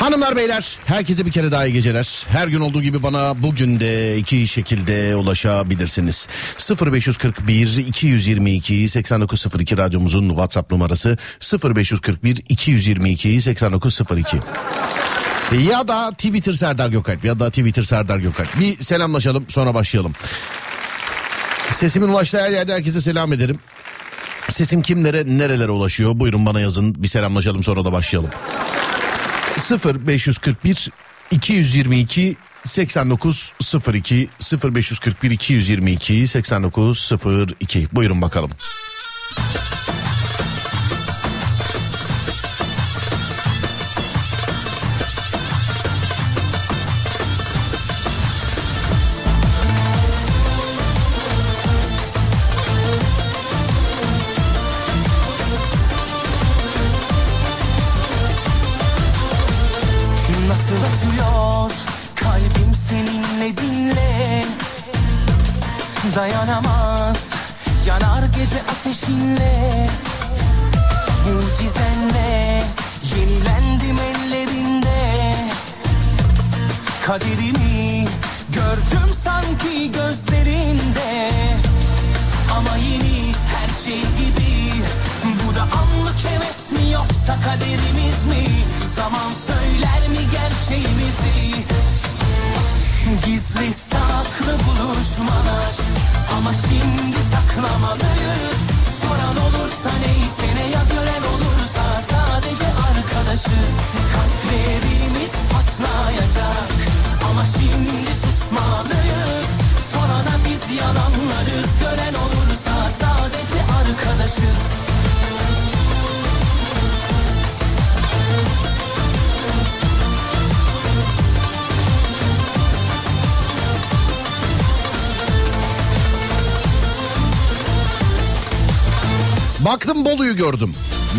Hanımlar beyler herkese bir kere daha iyi geceler. Her gün olduğu gibi bana bugün de iki şekilde ulaşabilirsiniz. 0541 222 8902 radyomuzun WhatsApp numarası 0541 222 8902. Ya da Twitter Serdar Gökalp ya da Twitter Serdar Gökalp. Bir selamlaşalım sonra başlayalım. Sesimin ulaştığı her yerde herkese selam ederim. Sesim kimlere nerelere ulaşıyor? Buyurun bana yazın bir selamlaşalım sonra da başlayalım. 0 541 222 89 02 0 541 222 89 02 buyurun bakalım.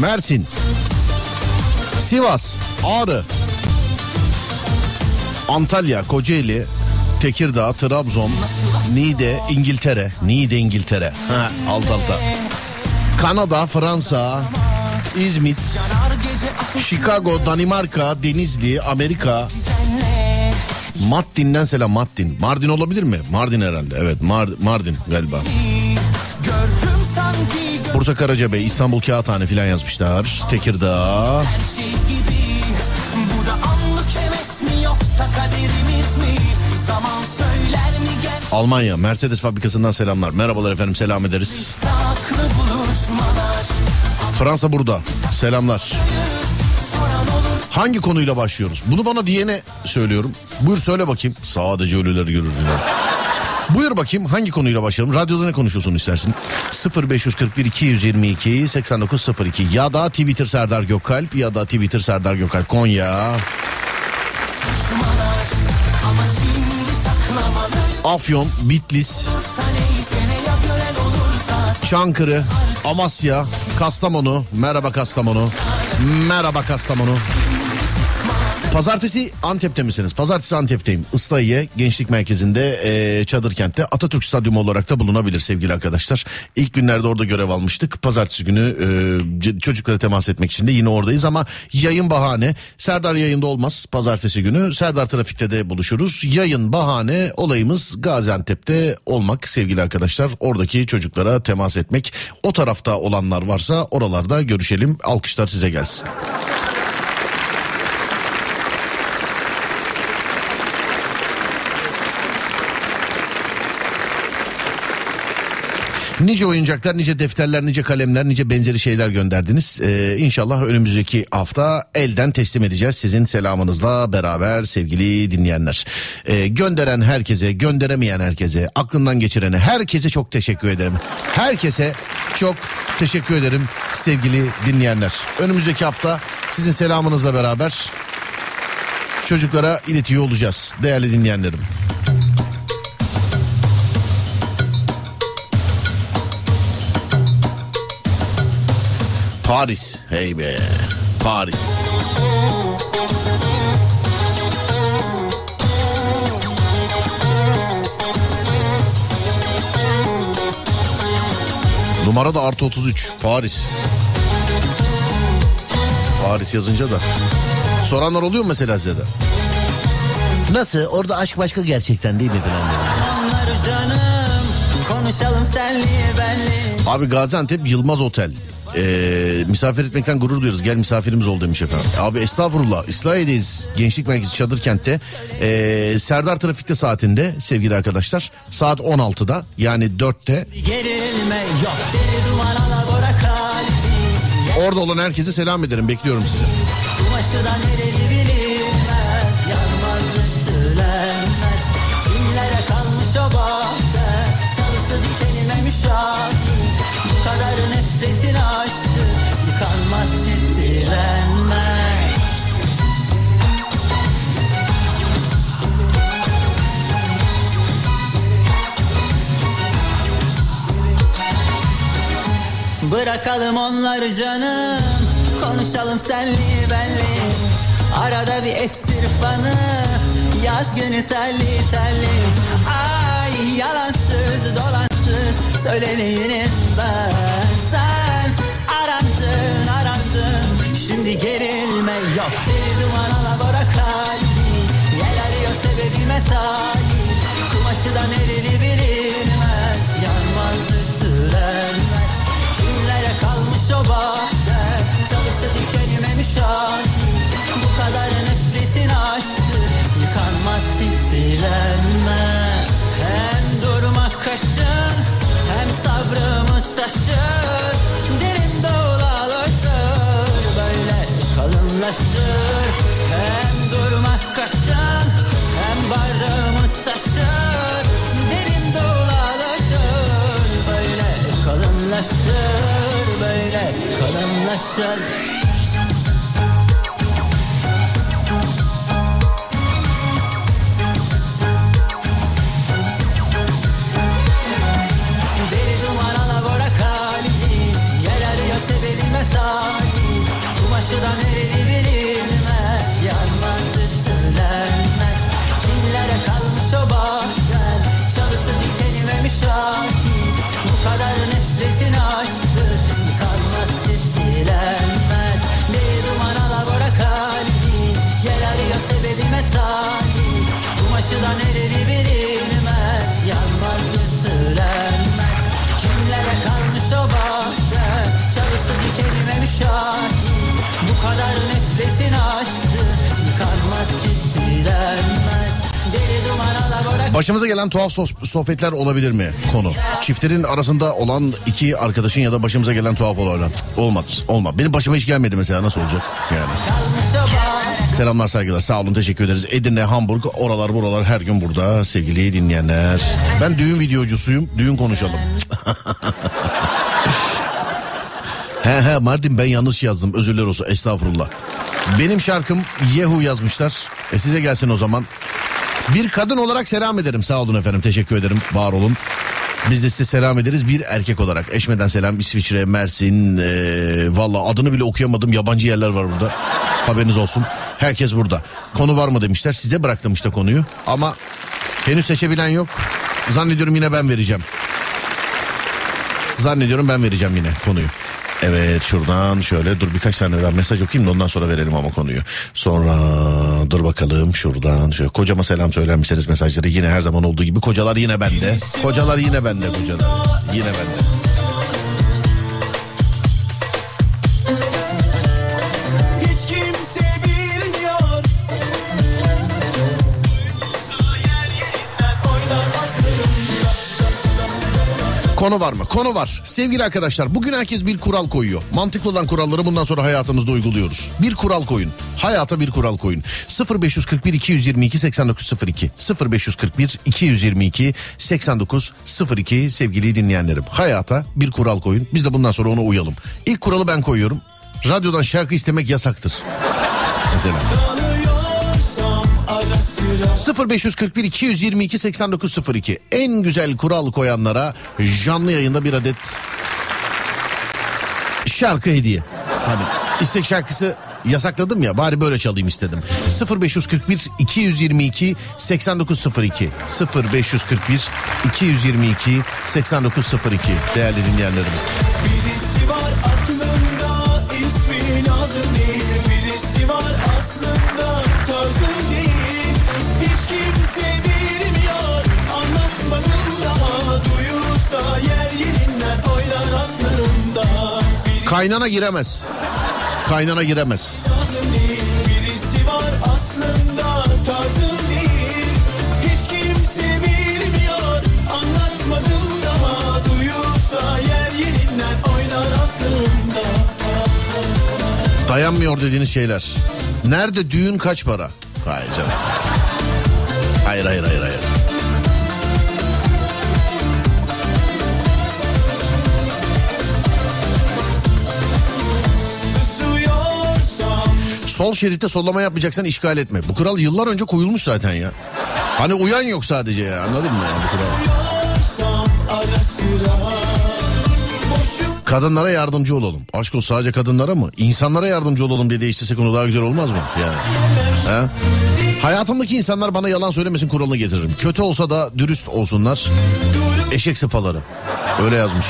Mersin. Sivas, Ağrı. Antalya, Kocaeli, Tekirdağ, Trabzon, Niğde, İngiltere. Niğde, İngiltere. Ha, alt alta. Kanada, Fransa, İzmit, Chicago, Danimarka, Denizli, Amerika. senle Mattin'den selam Mattin. Mardin olabilir mi? Mardin herhalde. Evet Mar- Mardin galiba. Bursa Karacabey, İstanbul Kağıthane filan yazmışlar. Tekirdağ. Almanya Mercedes fabrikasından selamlar. Merhabalar efendim selam ederiz. Fransa burada. Selamlar. Hangi konuyla başlıyoruz? Bunu bana diyene söylüyorum. Buyur söyle bakayım. Sadece ölüleri görür. Buyur bakayım hangi konuyla başlayalım? Radyoda ne konuşuyorsun istersin? 0541 222 8902 ya da Twitter Serdar Gökalp ya da Twitter Serdar Gökalp Konya. Afyon, Bitlis, Çankırı, Amasya, Kastamonu. Merhaba Kastamonu. Merhaba Kastamonu. Pazartesi Antep'te misiniz? Pazartesi Antep'teyim. Islahiye Gençlik Merkezi'nde e, Çadır Kent'te Atatürk Stadyumu olarak da bulunabilir sevgili arkadaşlar. İlk günlerde orada görev almıştık. Pazartesi günü e, çocuklara temas etmek için de yine oradayız ama yayın bahane. Serdar yayında olmaz pazartesi günü. Serdar Trafik'te de buluşuruz. Yayın bahane olayımız Gaziantep'te olmak sevgili arkadaşlar. Oradaki çocuklara temas etmek. O tarafta olanlar varsa oralarda görüşelim. Alkışlar size gelsin. Nice oyuncaklar, nice defterler, nice kalemler, nice benzeri şeyler gönderdiniz. Ee, inşallah önümüzdeki hafta elden teslim edeceğiz sizin selamınızla beraber sevgili dinleyenler. Ee, gönderen herkese, gönderemeyen herkese, aklından geçirene herkese çok teşekkür ederim. Herkese çok teşekkür ederim sevgili dinleyenler. Önümüzdeki hafta sizin selamınızla beraber çocuklara iletiyor olacağız değerli dinleyenlerim. Paris. Hey be. Paris. Numara da artı 33. Paris. Paris yazınca da. Soranlar oluyor mu mesela size de? Nasıl? Orada aşk başka gerçekten değil mi falan Onları canım konuşalım senli benli. Abi Gaziantep Yılmaz Otel. Ee, misafir etmekten gurur duyuyoruz. Gel misafirimiz ol demiş efendim. Abi estağfurullah. İslahiye'deyiz. Gençlik Merkezi Çadır Kent'te. Ee, Serdar Trafik'te saatinde sevgili arkadaşlar. Saat 16'da yani 4'te. Gerilme yok deli duman alabora kalbi. Orada olan herkese selam ederim. Bekliyorum sizi. Kalmış o bahçe Çalısı dikenime müşahit Bırakalım onları canım Konuşalım senli benli. Arada bir estir fanı Yaz günü telli telli Ay yalansız dolansız Söyleneyim ben Şimdi gerilme yok. Deli duman alabora kalbi Yel arıyor sebebime tayin Kumaşı da nereli bilinmez Yanmaz ütülenmez. Kimlere kalmış o bahçe? Çalısı dikenime müşahit. Bu kadar nefretin aşktır Yıkanmaz ciddilenmez Hem durmak kaşın Hem sabrımı taşır. Derin kalınlaşır Hem durmak kaşın Hem bardağımı taşır Derin dolaşır Böyle kalınlaşır Böyle kalınlaşır Kumaşı da nereli bilinmez Yanmaz ütülenmez. Kimlere kalmış o bahçen Çalısı dikenime müşahit Bu kadar nefretin aşktır Yıkanmaz ciddilenmez Deli duman alabora kalbi Yer arıyor sebebime tabi Kumaşı da nereli bilinmez. Yanmaz ütülenmez. Kimlere kalmış o bahçe Çalısı dikenime müşahit Bu kadar nefretin aşktı Yıkanmaz ciddilenmez Başımıza gelen tuhaf sohbetler olabilir mi konu? Çiftlerin arasında olan iki arkadaşın ya da başımıza gelen tuhaf olaylar. Cık, Olmadı. Olmadı. Benim başıma hiç gelmedi mesela nasıl olacak? Yani. Selamlar saygılar sağ olun teşekkür ederiz. Edirne, Hamburg oralar buralar her gün burada sevgili dinleyenler. Ben düğün videocusuyum düğün konuşalım. he he Mardin ben yanlış yazdım özürler olsun estağfurullah. Benim şarkım Yehu yazmışlar. E size gelsin o zaman. Bir kadın olarak selam ederim sağ olun efendim teşekkür ederim var olun. Biz de size selam ederiz bir erkek olarak. Eşmeden selam İsviçre, Mersin. Ee, Valla adını bile okuyamadım yabancı yerler var burada. Haberiniz olsun. Herkes burada. Konu var mı demişler. Size bıraktım işte konuyu. Ama henüz seçebilen yok. Zannediyorum yine ben vereceğim. Zannediyorum ben vereceğim yine konuyu. Evet şuradan şöyle dur birkaç tane daha mesaj okuyayım da ondan sonra verelim ama konuyu. Sonra dur bakalım şuradan şöyle kocama selam söyler mesajları yine her zaman olduğu gibi kocalar yine bende. Kocalar yine bende kocalar yine bende. Konu var mı? Konu var. Sevgili arkadaşlar bugün herkes bir kural koyuyor. Mantıklı olan kuralları bundan sonra hayatımızda uyguluyoruz. Bir kural koyun. Hayata bir kural koyun. 0541 222 8902 0541 222 8902 sevgili dinleyenlerim. Hayata bir kural koyun. Biz de bundan sonra ona uyalım. İlk kuralı ben koyuyorum. Radyodan şarkı istemek yasaktır. Mesela. Alıyorsam ara sıra 0541 222 8902 en güzel kural koyanlara canlı yayında bir adet şarkı hediye. Hani istek şarkısı yasakladım ya bari böyle çalayım istedim. 0541 222 8902 0541 222 8902 değerli dinleyenlerim. Birisi var aklımda ismi lazım değil Birisi var aslında yer yerinden oynar aslında Dayanmıyor dediğiniz şeyler. Nerede düğün kaç para? Hayır canım. Hayır hayır hayır hayır. Sol şeritte sollama yapmayacaksan işgal etme. Bu kural yıllar önce koyulmuş zaten ya. Hani uyan yok sadece ya anladın mı ya bu kural? Kadınlara yardımcı olalım. Aşk olsun sadece kadınlara mı? İnsanlara yardımcı olalım diye değiştirsek onu daha güzel olmaz mı? Yani. He? Hayatımdaki insanlar bana yalan söylemesin kuralını getiririm. Kötü olsa da dürüst olsunlar. Eşek sıfaları. Öyle yazmış.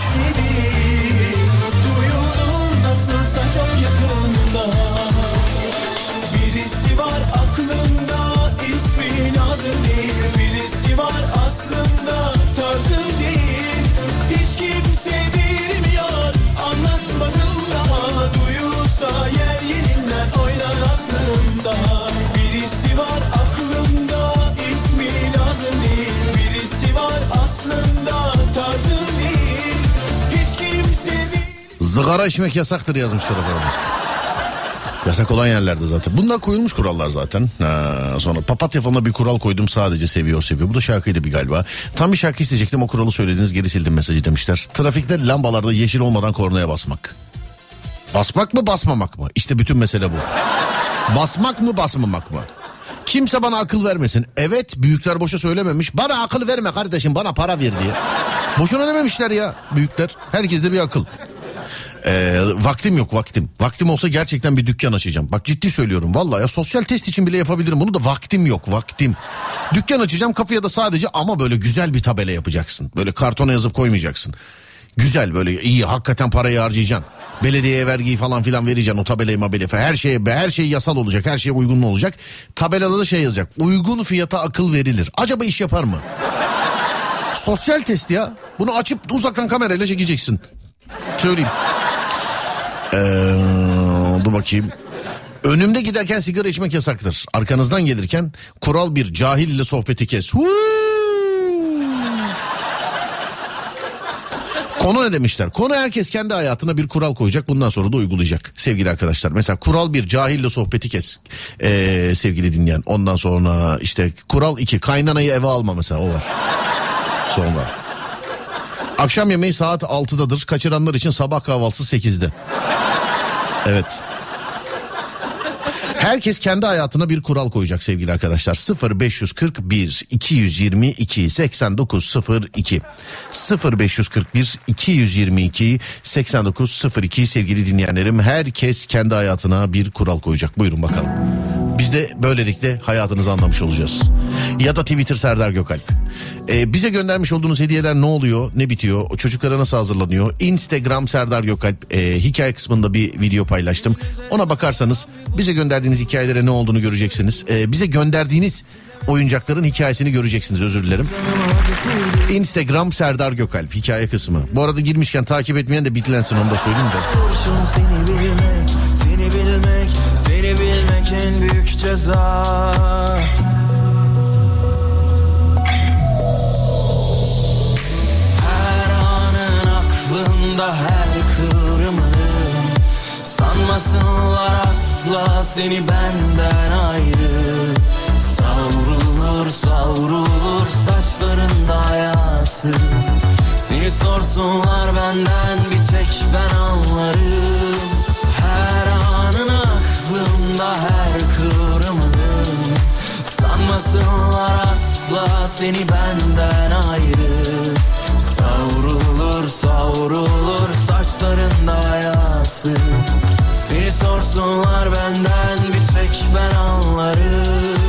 Zıgara içmek yasaktır yazmışlar efendim. Yasak olan yerlerde zaten. Bunlar koyulmuş kurallar zaten. Ha, sonra papatya fonuna bir kural koydum sadece seviyor seviyor. Bu da şarkıydı bir galiba. Tam bir şarkı isteyecektim o kuralı söylediniz geri sildim mesajı demişler. Trafikte lambalarda yeşil olmadan kornaya basmak. Basmak mı basmamak mı? İşte bütün mesele bu. Basmak mı basmamak mı? Kimse bana akıl vermesin. Evet büyükler boşa söylememiş. Bana akıl verme kardeşim bana para ver diye. Boşuna dememişler ya büyükler. Herkeste bir akıl. Ee, vaktim yok vaktim. Vaktim olsa gerçekten bir dükkan açacağım. Bak ciddi söylüyorum vallahi ya sosyal test için bile yapabilirim bunu da vaktim yok vaktim. Dükkan açacağım kapıya da sadece ama böyle güzel bir tabela yapacaksın. Böyle kartona yazıp koymayacaksın. Güzel böyle iyi hakikaten parayı harcayacaksın. Belediyeye vergiyi falan filan vereceksin o tabelayı mabelayı falan. Her şeye her şey yasal olacak her şey uygun olacak. Tabelada da şey yazacak uygun fiyata akıl verilir. Acaba iş yapar mı? Sosyal test ya. Bunu açıp uzaktan kamerayla çekeceksin. Söyleyeyim. Ee, dur bakayım. Önümde giderken sigara içmek yasaktır. Arkanızdan gelirken kural bir cahil ile sohbeti kes. Konu ne demişler? Konu herkes kendi hayatına bir kural koyacak. Bundan sonra da uygulayacak sevgili arkadaşlar. Mesela kural bir cahille sohbeti kes ee, sevgili dinleyen. Ondan sonra işte kural iki kaynanayı eve alma mesela o var. Sonra. Akşam yemeği saat 6'dadır. Kaçıranlar için sabah kahvaltısı 8'de. Evet. Herkes kendi hayatına bir kural koyacak sevgili arkadaşlar. 0541 222 8902 0541 222 8902 sevgili dinleyenlerim herkes kendi hayatına bir kural koyacak. Buyurun bakalım. Biz de böylelikle hayatınızı anlamış olacağız. Ya da Twitter Serdar Gökalp. Ee, bize göndermiş olduğunuz hediyeler ne oluyor, ne bitiyor, o çocuklara nasıl hazırlanıyor? Instagram Serdar Gökalp e, hikaye kısmında bir video paylaştım. Ona bakarsanız bize gönderdiğiniz hikayelere ne olduğunu göreceksiniz. Ee, bize gönderdiğiniz oyuncakların hikayesini göreceksiniz özür dilerim. Instagram Serdar Gökalp hikaye kısmı. Bu arada girmişken takip etmeyen de bitlensin onu da söyleyeyim de. Seni bilmek, seni bilmek, bilmek en büyük ceza. Her anın aklımda her kıvrımın Sanmasınlar asla seni benden ayrı. Savrulur savrulur saçlarında hayatı. Seni sorsunlar benden bir tek ben anlarım aklımda her kıvrımın Sanmasınlar asla. Seni benden ayrı. Savrulur savrulur saçlarında hayatı. Seni sorsunlar benden bir tek ben anlarım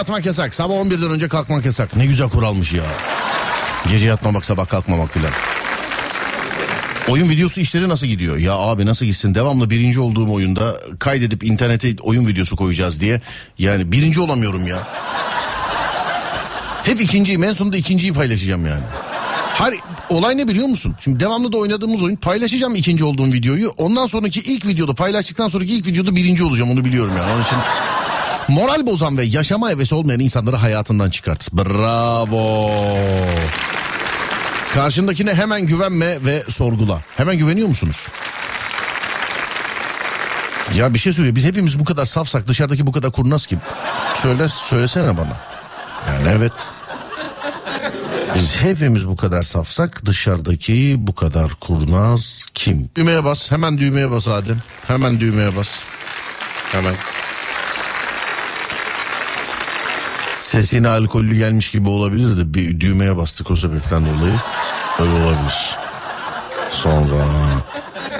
yatmak yasak. Sabah 11'den önce kalkmak yasak. Ne güzel kuralmış ya. Gece yatmamak sabah kalkmamak filan. Oyun videosu işleri nasıl gidiyor? Ya abi nasıl gitsin? Devamlı birinci olduğum oyunda kaydedip internete oyun videosu koyacağız diye. Yani birinci olamıyorum ya. Hep ikinciyim. En sonunda ikinciyi paylaşacağım yani. Hayır, olay ne biliyor musun? Şimdi devamlı da oynadığımız oyun paylaşacağım ikinci olduğum videoyu. Ondan sonraki ilk videoda paylaştıktan sonraki ilk videoda birinci olacağım onu biliyorum yani. Onun için moral bozan ve yaşama hevesi olmayan insanları hayatından çıkart. Bravo. Karşındakine hemen güvenme ve sorgula. Hemen güveniyor musunuz? Ya bir şey söylüyor. Biz hepimiz bu kadar safsak dışarıdaki bu kadar kurnaz kim? Söyle, söylesene bana. Yani evet. Biz hepimiz bu kadar safsak dışarıdaki bu kadar kurnaz kim? Düğmeye bas hemen düğmeye bas Adem. Hemen düğmeye bas. Hemen. Sesine alkollü gelmiş gibi olabilir de bir düğmeye bastık o sebepten dolayı. Öyle olabilir. Sonra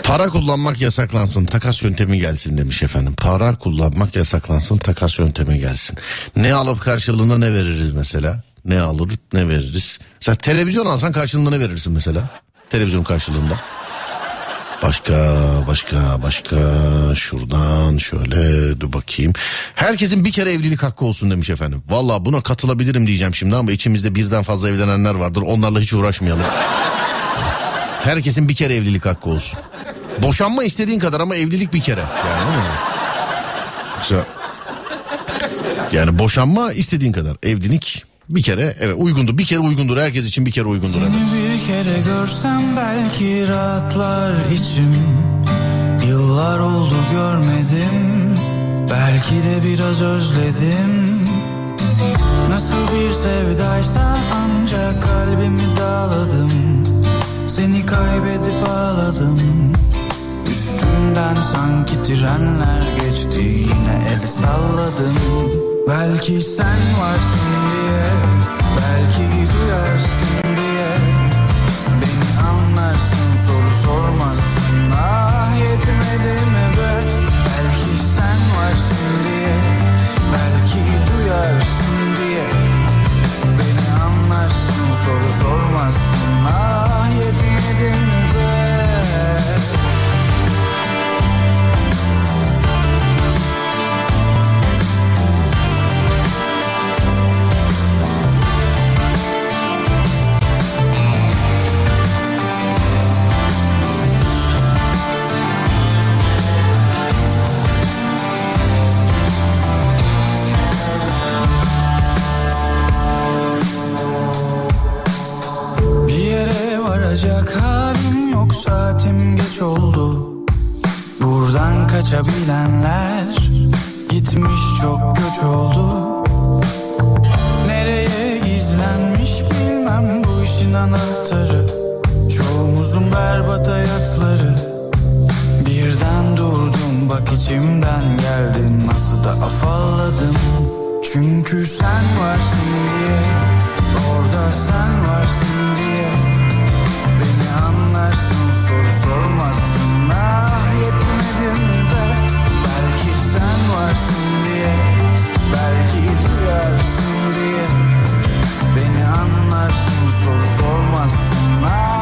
para kullanmak yasaklansın takas yöntemi gelsin demiş efendim. Para kullanmak yasaklansın takas yöntemi gelsin. Ne alıp karşılığında ne veririz mesela? Ne alır ne veririz? Sen televizyon alsan karşılığında ne verirsin mesela? Televizyon karşılığında. Başka başka başka şuradan şöyle dur bakayım. Herkesin bir kere evlilik hakkı olsun demiş efendim. Valla buna katılabilirim diyeceğim şimdi ama içimizde birden fazla evlenenler vardır. Onlarla hiç uğraşmayalım. Herkesin bir kere evlilik hakkı olsun. Boşanma istediğin kadar ama evlilik bir kere. Yani? Yoksa- Yani boşanma istediğin kadar. Evlilik bir kere evet uygundur. Bir kere uygundur. Herkes için bir kere uygundur. Evet. Seni bir kere görsem belki rahatlar içim Yıllar oldu görmedim Belki de biraz özledim Nasıl bir sevdaysa ancak kalbimi dağladım Seni kaybedip ağladım Üstümden sanki trenler geçti Yine el salladım Belki sen varsın diye Belki duyarsın diye Beni anlarsın soru sormazsın. Ah yetmedi mi be? Belki sen varsın diye Belki duyarsın diye Beni anlarsın soru sormazsın. Ah yetmedi mi yere varacak halim yok saatim geç oldu. Buradan kaçabilenler gitmiş çok göç oldu. Nereye gizlenmiş bilmem bu işin anahtarı. Çoğumuzun berbat hayatları. Birden durdum bak içimden geldin. Nasıl da afalladım. Çünkü sen varsın diye Orada sen varsın diye sormazsın Ah yetmedim be Belki sen varsın diye Belki duyarsın diye. Beni anlarsın soru sormazsın Ah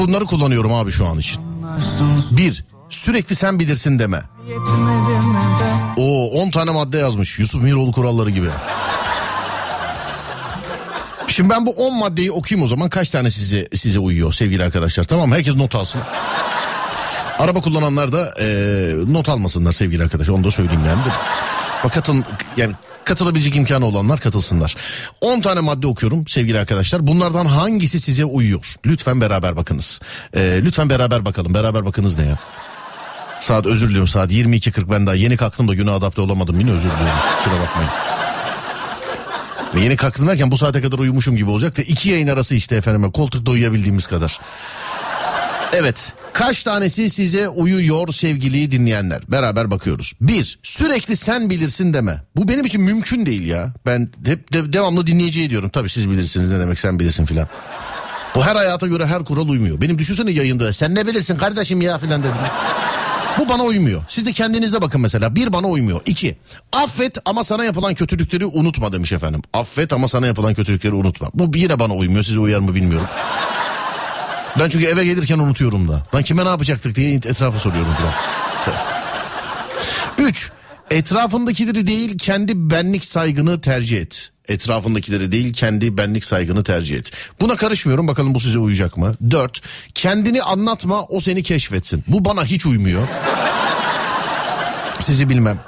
bunları kullanıyorum abi şu an için. Bir, sürekli sen bilirsin deme. O 10 tane madde yazmış Yusuf Miroğlu kuralları gibi. Şimdi ben bu 10 maddeyi okuyayım o zaman kaç tane size size uyuyor sevgili arkadaşlar tamam mı? Herkes not alsın. Araba kullananlar da e, not almasınlar sevgili arkadaşlar onu da söyleyeyim yani. Katıl, yani katılabilecek imkanı olanlar katılsınlar. 10 tane madde okuyorum sevgili arkadaşlar. Bunlardan hangisi size uyuyor? Lütfen beraber bakınız. E, lütfen beraber bakalım. Beraber bakınız ne ya? Saat özür diliyorum saat 22.40 ben daha yeni kalktım da güne adapte olamadım yine özür diliyorum kusura bakmayın. Ve yeni kalktım derken bu saate kadar uyumuşum gibi olacak da iki yayın arası işte efendim koltukta uyuyabildiğimiz kadar. Evet kaç tanesi size uyuyor sevgili dinleyenler beraber bakıyoruz. Bir sürekli sen bilirsin deme bu benim için mümkün değil ya ben hep de- devamlı dinleyici ediyorum tabii siz bilirsiniz ne demek sen bilirsin filan. Bu her hayata göre her kural uymuyor. Benim düşünsene yayında sen ne bilirsin kardeşim ya filan dedim. Bu bana uymuyor. Siz de kendinizde bakın mesela. Bir bana uymuyor. İki. Affet ama sana yapılan kötülükleri unutma demiş efendim. Affet ama sana yapılan kötülükleri unutma. Bu yine bana uymuyor. Size uyar mı bilmiyorum. Ben çünkü eve gelirken unutuyorum da. Lan kime ne yapacaktık diye etrafa soruyorum falan. Üç. Etrafındakileri değil kendi benlik saygını tercih et. Etrafındakileri değil kendi benlik saygını tercih et. Buna karışmıyorum bakalım bu size uyacak mı? Dört. Kendini anlatma o seni keşfetsin. Bu bana hiç uymuyor. Sizi bilmem.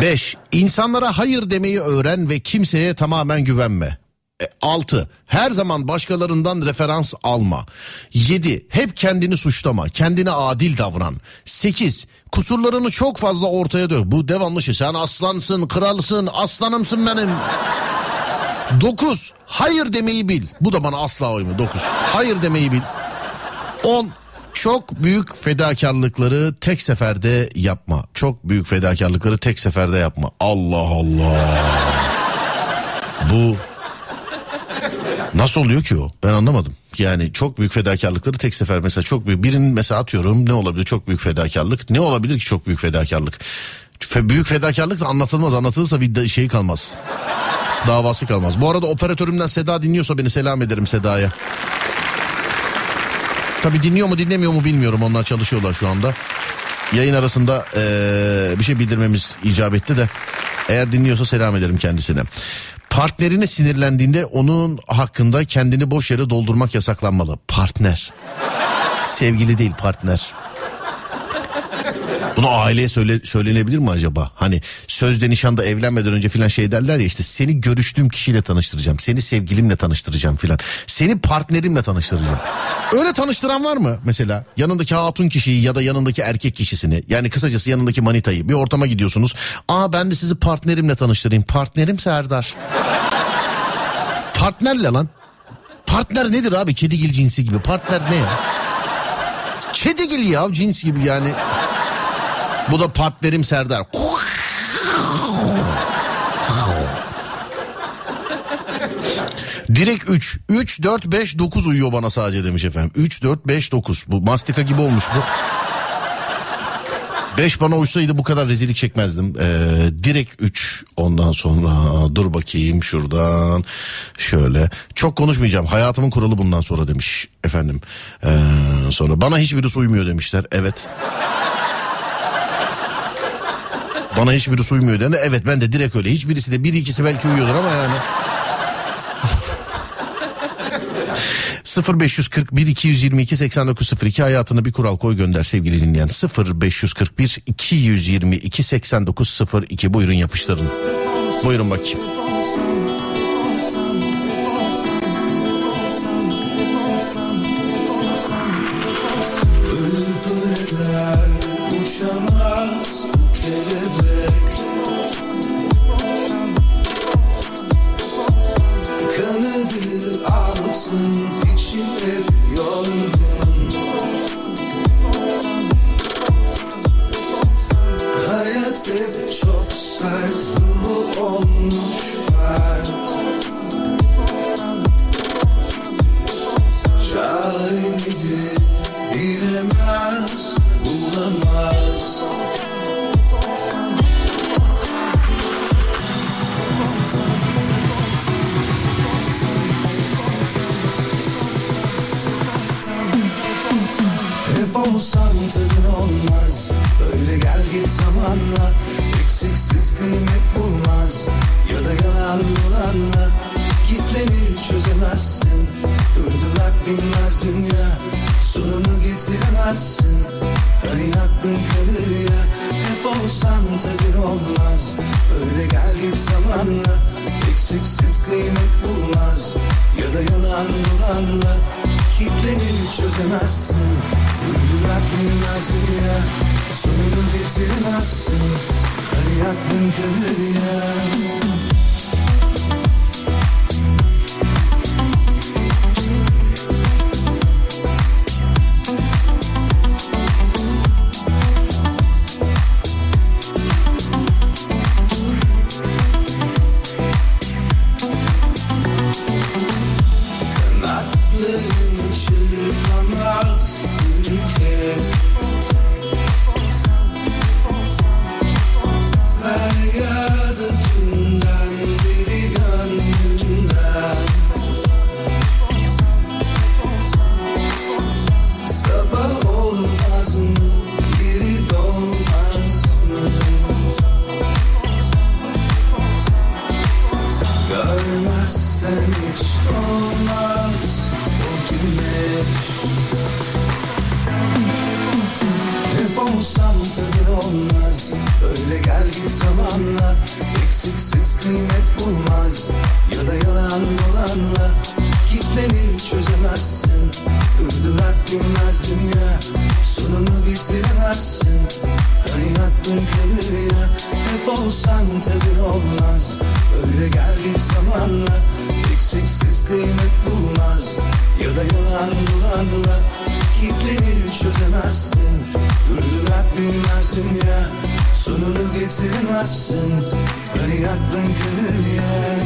5. İnsanlara hayır demeyi öğren ve kimseye tamamen güvenme. 6. Her zaman başkalarından referans alma. 7. Hep kendini suçlama. Kendine adil davran. 8. Kusurlarını çok fazla ortaya dök. Bu devamlı şey. Sen aslansın, kralsın, aslanımsın benim. 9. Hayır demeyi bil. Bu da bana asla uymuyor. 9. Hayır demeyi bil. 10. Çok büyük fedakarlıkları tek seferde yapma. Çok büyük fedakarlıkları tek seferde yapma. Allah Allah. Bu nasıl oluyor ki o? Ben anlamadım. Yani çok büyük fedakarlıkları tek sefer mesela çok büyük birinin mesela atıyorum ne olabilir çok büyük fedakarlık. Ne olabilir ki çok büyük fedakarlık? Fe, büyük fedakarlık da anlatılmaz. Anlatılırsa bir şey kalmaz. Davası kalmaz. Bu arada operatörümden Seda dinliyorsa beni selam ederim Seda'ya. Tabii dinliyor mu dinlemiyor mu bilmiyorum. Onlar çalışıyorlar şu anda. Yayın arasında eee, bir şey bildirmemiz icap etti de. Eğer dinliyorsa selam ederim kendisine. Partnerine sinirlendiğinde onun hakkında kendini boş yere doldurmak yasaklanmalı. Partner. Sevgili değil partner. Bunu aileye söyle, söylenebilir mi acaba? Hani sözde nişanda evlenmeden önce filan şey derler ya işte seni görüştüğüm kişiyle tanıştıracağım. Seni sevgilimle tanıştıracağım filan. Seni partnerimle tanıştıracağım. Öyle tanıştıran var mı mesela? Yanındaki hatun kişiyi ya da yanındaki erkek kişisini yani kısacası yanındaki manitayı bir ortama gidiyorsunuz. Aa ben de sizi partnerimle tanıştırayım. Partnerim Serdar. Partnerle lan. Partner nedir abi? Kedigil cinsi gibi. Partner ne ya? Kedigil ya cins gibi yani. Bu da partnerim Serdar. Direkt 3. 3, 4, 5, 9 uyuyor bana sadece demiş efendim. 3, 4, 5, 9. Bu mastika gibi olmuş bu. 5 bana uysaydı bu kadar rezillik çekmezdim. Ee, direkt 3 ondan sonra dur bakayım şuradan şöyle. Çok konuşmayacağım hayatımın kuralı bundan sonra demiş efendim. Ee, sonra bana hiçbiri uymuyor demişler. Evet. Bana hiçbiri uymuyor dedi. Evet ben de direkt öyle. Hiçbirisi de bir ikisi belki uyuyordur ama yani. 0541 222 8902 hayatına bir kural koy gönder sevgili dinleyen 0541 222 8902 buyurun yapıştırın buyurun bakayım Kanadı alsın içim Durdurak bilmez dünya Sonunu getiremezsin Hani aklın kalır ya.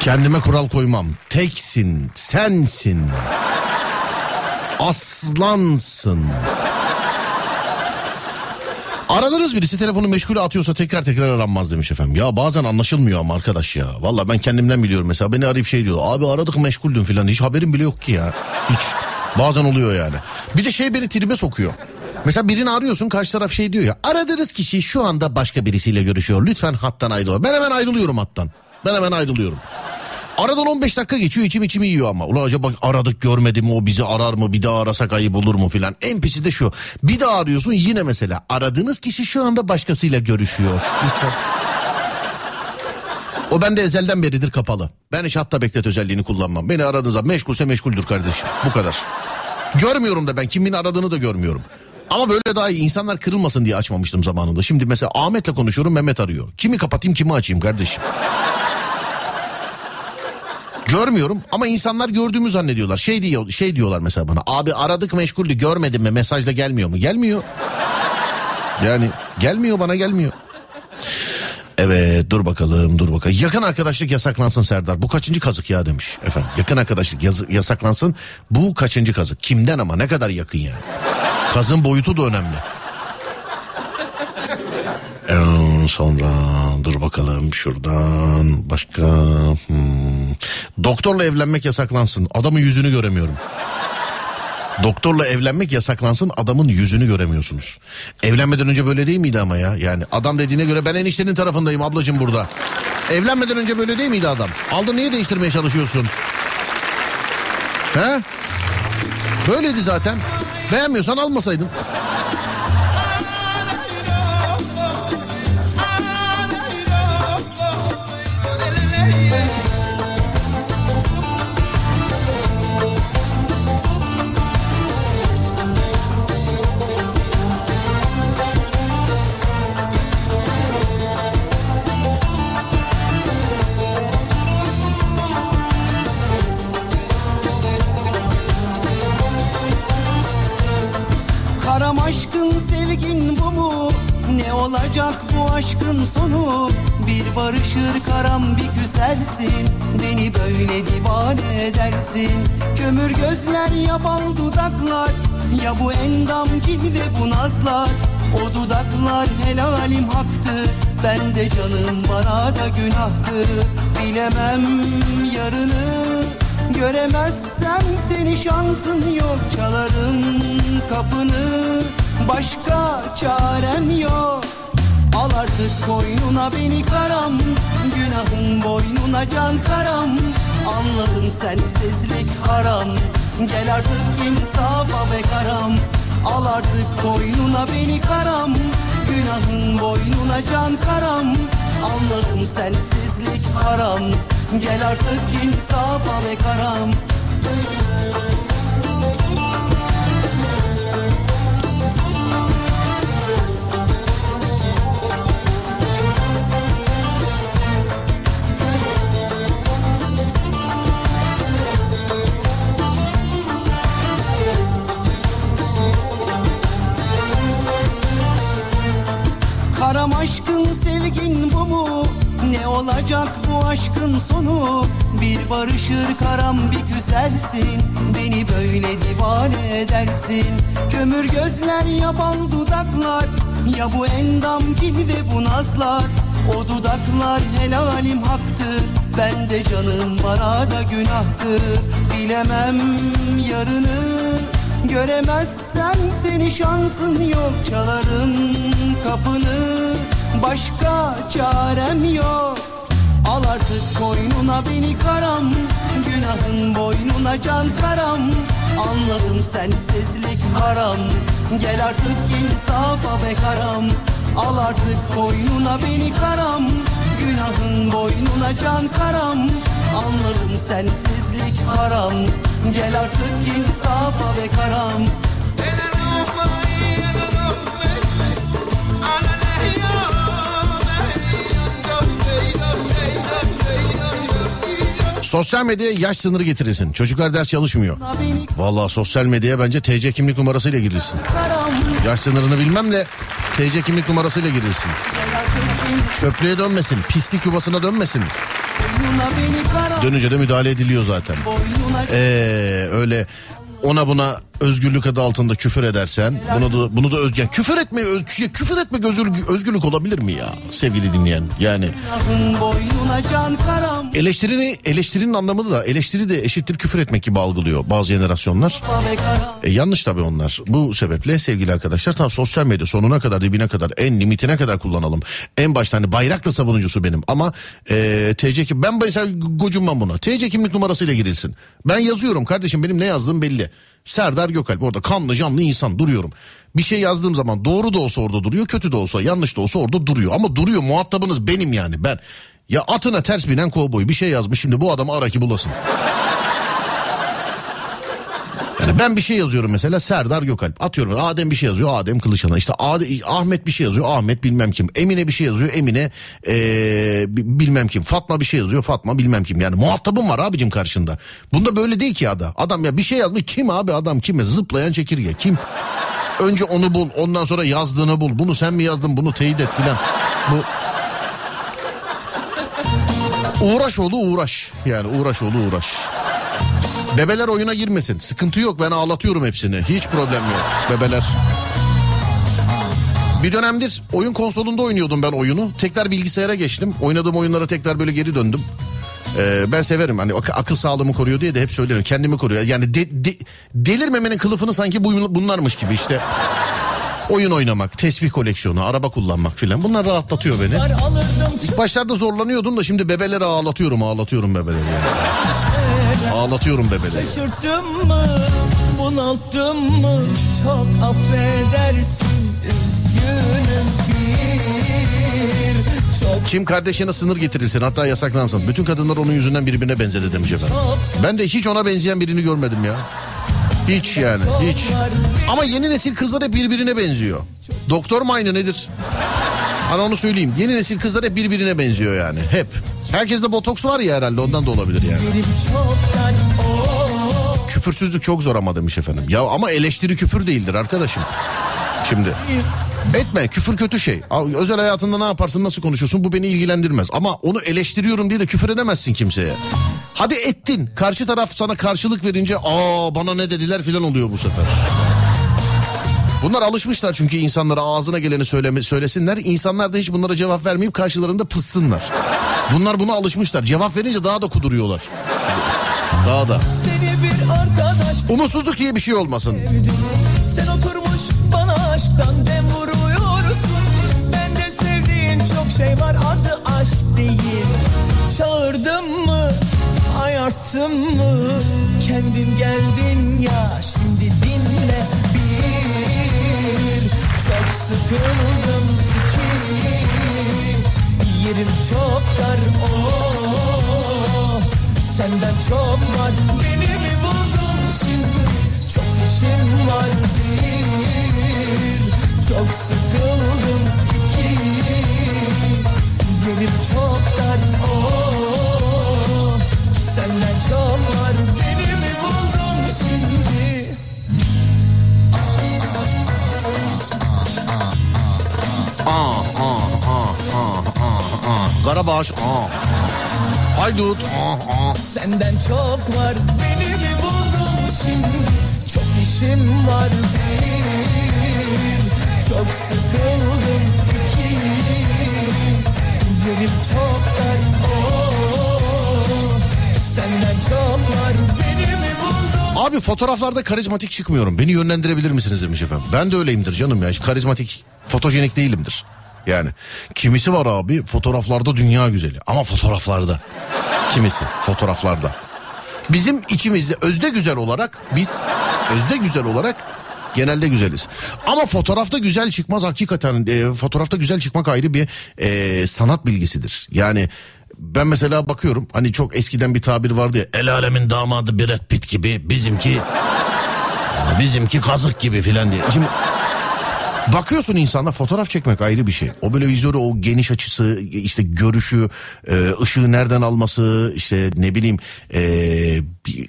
Kendime kural koymam. Teksin sensin aslansın Aradınız birisi telefonu meşgule atıyorsa tekrar tekrar aranmaz demiş efendim. Ya bazen anlaşılmıyor ama arkadaş ya. Valla ben kendimden biliyorum mesela beni arayıp şey diyor. Abi aradık meşguldün filan hiç haberim bile yok ki ya. Hiç. Bazen oluyor yani. Bir de şey beni tribe sokuyor. Mesela birini arıyorsun karşı taraf şey diyor ya. Aradığınız kişi şu anda başka birisiyle görüşüyor. Lütfen hattan ayrılın. Ben hemen ayrılıyorum hattan. Ben hemen ayrılıyorum. Aradan 15 dakika geçiyor içim içimi yiyor ama. Ulan acaba aradık görmedi mi o bizi arar mı bir daha arasak ayıp olur mu filan. En pisi de şu. Bir daha arıyorsun yine mesela. Aradığınız kişi şu anda başkasıyla görüşüyor. O bende ezelden beridir kapalı. Ben hiç hatta beklet özelliğini kullanmam. Beni aradığınızda meşgulse meşguldür kardeşim. Bu kadar. Görmüyorum da ben kimin aradığını da görmüyorum. Ama böyle daha iyi insanlar kırılmasın diye açmamıştım zamanında. Şimdi mesela Ahmet'le konuşuyorum Mehmet arıyor. Kimi kapatayım kimi açayım kardeşim. Görmüyorum ama insanlar gördüğümü zannediyorlar. Şey diyor, şey diyorlar mesela bana. Abi aradık meşguldü görmedin mi? Mesajda gelmiyor mu? Gelmiyor. Yani gelmiyor bana gelmiyor. Evet dur bakalım dur bakalım. Yakın arkadaşlık yasaklansın Serdar. Bu kaçıncı kazık ya demiş efendim. Yakın arkadaşlık yaz- yasaklansın. Bu kaçıncı kazık? Kimden ama ne kadar yakın yani. Kazın boyutu da önemli. Ee, sonra dur bakalım şuradan başka hmm. doktorla evlenmek yasaklansın adamın yüzünü göremiyorum. Doktorla evlenmek yasaklansın adamın yüzünü göremiyorsunuz. Evlenmeden önce böyle değil miydi ama ya? Yani adam dediğine göre ben eniştenin tarafındayım ablacım burada. Evlenmeden önce böyle değil miydi adam? Aldın niye değiştirmeye çalışıyorsun? He? Böyleydi zaten. Beğenmiyorsan almasaydın olacak bu aşkın sonu? Bir barışır karam bir küsersin. Beni böyle divane edersin. Kömür gözler ya bal dudaklar Ya bu endam cilve bu nazlar. O dudaklar helalim haktı Ben de canım bana da günahtı. Bilemem yarını Göremezsem seni şansın yok. Çalarım kapını Başka çarem yok Al artık koynuna beni karam. Günahın boynuna can karam. Anladım sensizlik haram. Gel artık insafa be karam. Al artık koynuna beni karam. Günahın boynuna can karam. Anladım sensizlik haram. Gel artık insafa be karam. Karam olacak bu aşkın sonu? Bir barışır karam bir küsersin. Beni böyle divane edersin. Kömür gözler ya bal dudaklar. Ya bu endam cilve bu nazlar. O dudaklar helalim haktır. Ben de canım bana da günahtır. Bilemem yarını. Göremezsem seni şansın yok. Çalarım kapını. Başka çarem yok Al artık koynuna beni karam. Günahın boynuna can karam. Anladım sensizlik haram. Gel artık insafa be karam. Al artık koynuna beni karam. Günahın boynuna can karam. Anladım sensizlik haram. Gel artık insafa be karam Sosyal medyaya yaş sınırı getirilsin. Çocuklar ders çalışmıyor. Vallahi sosyal medyaya bence TC kimlik numarasıyla girilsin. Yaş sınırını bilmem de TC kimlik numarasıyla girilsin. Çöplüğe dönmesin, pislik yuvasına dönmesin. Dönünce de müdahale ediliyor zaten. Ee, öyle ona buna özgürlük adı altında küfür edersen bunu da bunu da özgür küfür etme öz, küfür etmek özgürlük, özgürlük olabilir mi ya sevgili dinleyen yani günahın boynuna can karam eleştirini eleştirinin anlamı da eleştiri de eşittir küfür etmek gibi algılıyor bazı jenerasyonlar E, yanlış tabii onlar. Bu sebeple sevgili arkadaşlar tam sosyal medya sonuna kadar dibine kadar en limitine kadar kullanalım. En başta hani bayrakla savunucusu benim ama e, TC kim ben mesela gocunmam buna. TC kimlik numarasıyla girilsin. Ben yazıyorum kardeşim benim ne yazdığım belli. Serdar Gökalp orada kanlı canlı insan duruyorum. Bir şey yazdığım zaman doğru da olsa orada duruyor kötü de olsa yanlış da olsa orada duruyor. Ama duruyor muhatabınız benim yani ben. Ya atına ters binen kovboy bir şey yazmış şimdi bu adamı ara ki bulasın. Yani ben bir şey yazıyorum mesela Serdar Gökalp. Atıyorum Adem bir şey yazıyor Adem Kılıçalan. İşte Ade- Ahmet bir şey yazıyor Ahmet bilmem kim. Emine bir şey yazıyor Emine ee, bi- bilmem kim. Fatma bir şey yazıyor Fatma bilmem kim. Yani muhatabım var abicim karşında. Bunda böyle değil ki adam. Adam ya bir şey yazmış kim abi adam kime zıplayan çekirge kim? Önce onu bul ondan sonra yazdığını bul. Bunu sen mi yazdın bunu teyit et filan. Bu Uğraş oğlu uğraş. Yani uğraş oğlu uğraş. Bebeler oyuna girmesin. Sıkıntı yok ben ağlatıyorum hepsini. Hiç problem yok bebeler. Bir dönemdir oyun konsolunda oynuyordum ben oyunu. Tekrar bilgisayara geçtim. Oynadığım oyunlara tekrar böyle geri döndüm. Ee, ben severim hani ak- akıl sağlığımı koruyor diye de hep söylerim. Kendimi koruyor. Yani de- de- delirmemenin kılıfını sanki bu, bunlarmış gibi işte. Oyun oynamak, tesbih koleksiyonu, araba kullanmak filan. Bunlar rahatlatıyor beni. İlk başlarda zorlanıyordum da şimdi bebeleri ağlatıyorum ağlatıyorum bebeleri. Yani. Ağlatıyorum bebeleri. Şaşırttım mı bunalttım mı çok affedersin üzgünüm bir çok Kim kardeşine sınır getirilsin hatta yasaklansın. Bütün kadınlar onun yüzünden birbirine benzedi demiş efendim. Ben de hiç ona benzeyen birini görmedim ya. Hiç yani hiç. Ama yeni nesil kızlar hep birbirine benziyor. Doktor mu aynı nedir? Hani onu söyleyeyim. Yeni nesil kızlar hep birbirine benziyor yani. Hep. Herkeste botoks var ya herhalde ondan da olabilir yani. Küfürsüzlük çok zor ama demiş efendim. Ya ama eleştiri küfür değildir arkadaşım. Şimdi etme küfür kötü şey. Özel hayatında ne yaparsın nasıl konuşuyorsun bu beni ilgilendirmez. Ama onu eleştiriyorum diye de küfür edemezsin kimseye. Hadi ettin karşı taraf sana karşılık verince aa bana ne dediler filan oluyor bu sefer. Bunlar alışmışlar çünkü insanlara ağzına geleni söyleme, söylesinler. İnsanlar da hiç bunlara cevap vermeyip karşılarında pıssınlar. Bunlar buna alışmışlar. Cevap verince daha da kuduruyorlar. Daha da. arkadaş Umutsuzluk diye bir şey olmasın. Sen oturmuş bana aşktan dem vuruyorsun Ben de sevdiğin çok şey var adı aşk değil Çağırdım mı ayarttım mı Kendin geldin ya şimdi dinle bir Çok sıkıldım Yerim çok dar oh. Senden çok var. Beni mi buldun şimdi? Çok işim var bir. Çok sıkıldım iki. Yerim çok dar oh. Senden çok var. beni Karabaş. Aa. Haydut. Aa, aa. Senden çok var beni mi buldun şimdi Çok işim var bir Çok sıkıldım iki Yerim çok dar oh Senden çok var beni mi buldun Abi fotoğraflarda karizmatik çıkmıyorum. Beni yönlendirebilir misiniz demiş efendim. Ben de öyleyimdir canım ya. Hiç karizmatik, fotojenik değilimdir. Yani kimisi var abi fotoğraflarda dünya güzeli ama fotoğraflarda. Kimisi fotoğraflarda. Bizim içimizde özde güzel olarak biz özde güzel olarak genelde güzeliz. Ama fotoğrafta güzel çıkmaz hakikaten e, fotoğrafta güzel çıkmak ayrı bir e, sanat bilgisidir. Yani ben mesela bakıyorum hani çok eskiden bir tabir vardı ya el alemin damadı Brad Pitt gibi bizimki bizimki kazık gibi filan diye. Şimdi Bakıyorsun insanda fotoğraf çekmek ayrı bir şey. O böyle vizyonu o geniş açısı işte görüşü e, ışığı nereden alması işte ne bileyim e,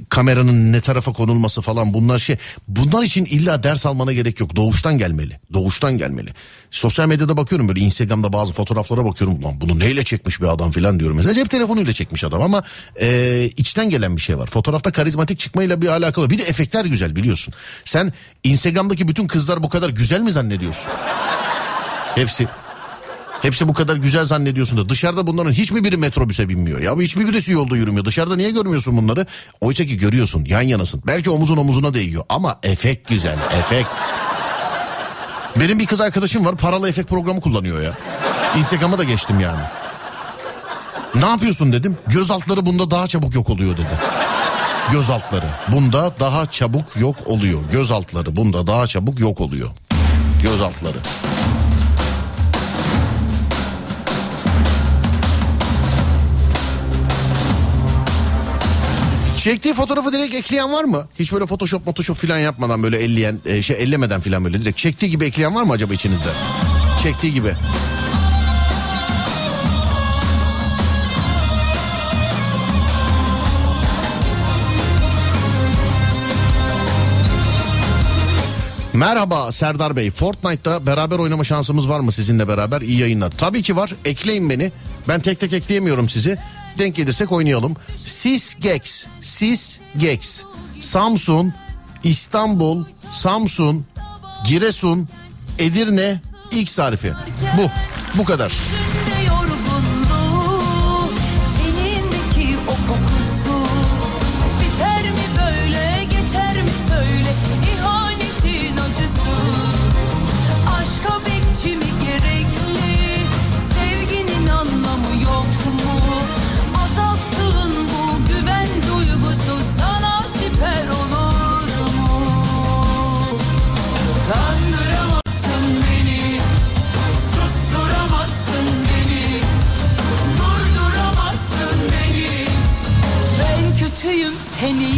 kameranın ne tarafa konulması falan bunlar şey. Bunlar için illa ders almana gerek yok. Doğuştan gelmeli. Doğuştan gelmeli. Sosyal medyada bakıyorum böyle Instagram'da bazı fotoğraflara bakıyorum. Ulan bunu neyle çekmiş bir adam falan diyorum. Mesela cep telefonuyla çekmiş adam ama e, içten gelen bir şey var. Fotoğrafta karizmatik çıkmayla bir alakalı. Bir de efektler güzel biliyorsun. Sen Instagram'daki bütün kızlar bu kadar güzel mi zannediyorsun? Hepsi. Hepsi bu kadar güzel zannediyorsun da dışarıda bunların hiç mi biri metrobüse binmiyor? Ya hiçbir birisi yolda yürümüyor. Dışarıda niye görmüyorsun bunları? Oysa ki görüyorsun yan yanasın. Belki omuzun omuzuna değiyor ama efekt güzel efekt. Benim bir kız arkadaşım var paralı efekt programı kullanıyor ya. Instagram'a da geçtim yani. Ne yapıyorsun dedim. Göz altları bunda daha çabuk yok oluyor dedi. Göz altları bunda daha çabuk yok oluyor. Göz altları bunda daha çabuk yok oluyor. Göz altları. Çektiği fotoğrafı direkt ekleyen var mı? Hiç böyle photoshop photoshop falan yapmadan böyle elleyen e, şey ellemeden falan böyle direkt çektiği gibi ekleyen var mı acaba içinizde? Çektiği gibi. Merhaba Serdar Bey. Fortnite'da beraber oynama şansımız var mı sizinle beraber? İyi yayınlar. Tabii ki var. Ekleyin beni. Ben tek tek ekleyemiyorum sizi. Denk gelirsek oynayalım. Sis Gex, Sis Gex, Samsun, İstanbul, Samsun, Giresun, Edirne, X harfi. Bu. Bu kadar. Henny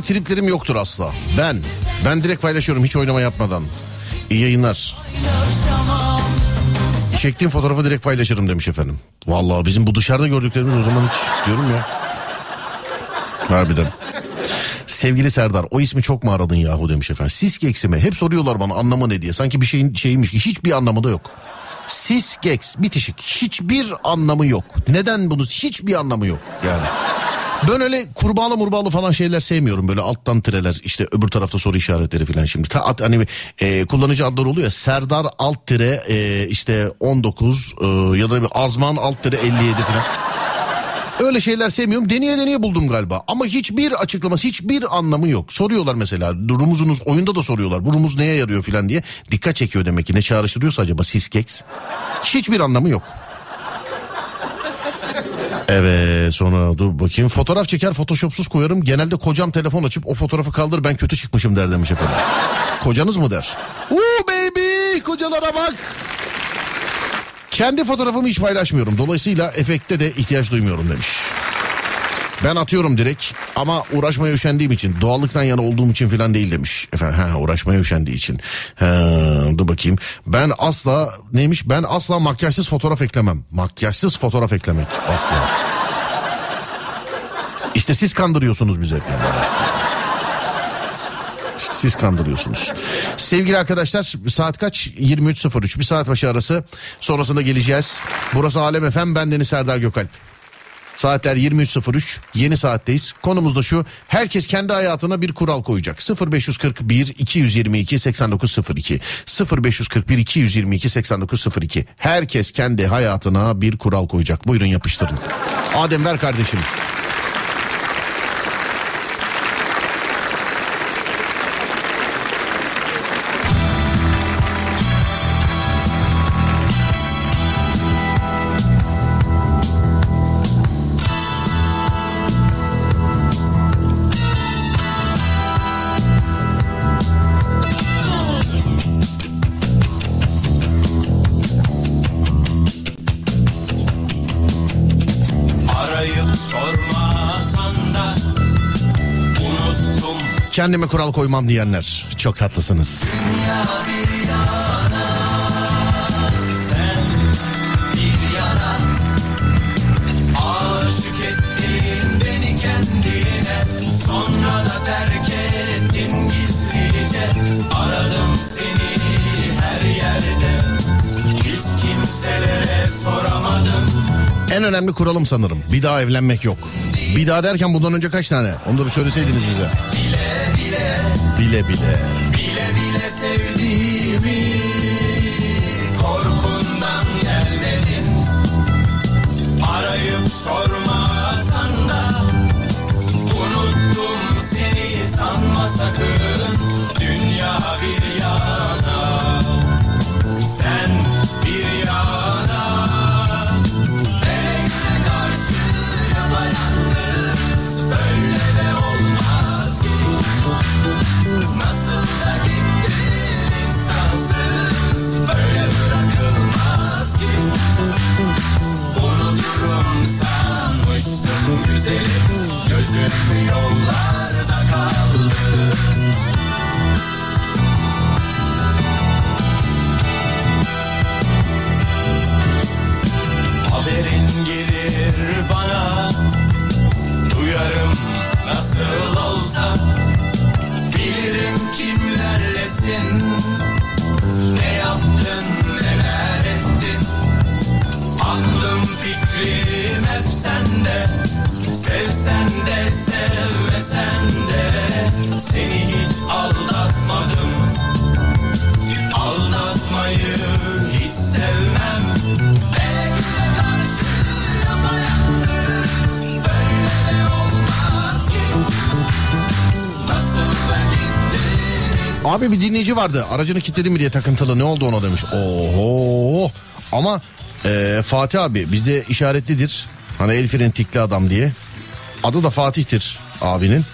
Benim öyle triplerim yoktur asla. Ben. Ben direkt paylaşıyorum hiç oynama yapmadan. İyi yayınlar. Çektiğim fotoğrafı direkt paylaşırım demiş efendim. Vallahi bizim bu dışarıda gördüklerimiz o zaman hiç diyorum ya. Harbiden. Sevgili Serdar o ismi çok mu aradın yahu demiş efendim. Sisgex mi? Hep soruyorlar bana anlamı ne diye. Sanki bir şeyin şeymiş. Hiçbir anlamı da yok. Sisgex bitişik. Hiçbir anlamı yok. Neden bunu? Hiçbir anlamı yok yani. Ben öyle kurbağalı murbağalı falan şeyler sevmiyorum. Böyle alttan tireler işte öbür tarafta soru işaretleri falan şimdi. Ta, hani e, kullanıcı adları oluyor ya Serdar alt tire e, işte 19 e, ya da bir Azman alt tire 57 falan. Öyle şeyler sevmiyorum. Deneye deneye buldum galiba. Ama hiçbir açıklaması, hiçbir anlamı yok. Soruyorlar mesela. Rumuzunuz oyunda da soruyorlar. Bu rumuz neye yarıyor falan diye. Dikkat çekiyor demek ki. Ne çağrıştırıyorsa acaba Siskex. Hiçbir anlamı yok. Evet sonra dur bakayım. Fotoğraf çeker photoshopsuz koyarım. Genelde kocam telefon açıp o fotoğrafı kaldır ben kötü çıkmışım der demiş efendim. Kocanız mı der? Uuu baby kocalara bak. Kendi fotoğrafımı hiç paylaşmıyorum. Dolayısıyla efekte de ihtiyaç duymuyorum demiş. Ben atıyorum direkt ama uğraşmaya üşendiğim için doğallıktan yana olduğum için falan değil demiş. Efendim ha, uğraşmaya üşendiği için. Ha, dur bakayım. Ben asla neymiş ben asla makyajsız fotoğraf eklemem. Makyajsız fotoğraf eklemek asla. İşte siz kandırıyorsunuz bizi hep. yani. Siz kandırıyorsunuz. Sevgili arkadaşlar saat kaç? 23.03 bir saat başı arası. Sonrasında geleceğiz. Burası Alem Efem ben Deniz Serdar Gökalp. Saatler 23.03 yeni saatteyiz. Konumuz da şu herkes kendi hayatına bir kural koyacak. 0541 222 8902 0541 222 8902 herkes kendi hayatına bir kural koyacak. Buyurun yapıştırın. Adem ver kardeşim. Kendime kural koymam diyenler çok tatlısınız. yana beni kendine Sonra da terk ettin gizlice Aradım seni her yerde Hiç kimselere soramadım En önemli kuralım sanırım. Bir daha evlenmek yok. Bir daha derken bundan önce kaç tane? Onu da bir söyleseydiniz bize. Bile bile. Bile bile sevdiğimi Korkundan gelmedin Arayıp sormasan da Unuttum seni sanma sakın Dünya bir Abi dinleyici vardı. Aracını kilitledim mi diye takıntılı. Ne oldu ona demiş. Oho. Ama e, Fatih abi bizde işaretlidir. Hani el freni tikli adam diye. Adı da Fatih'tir abinin.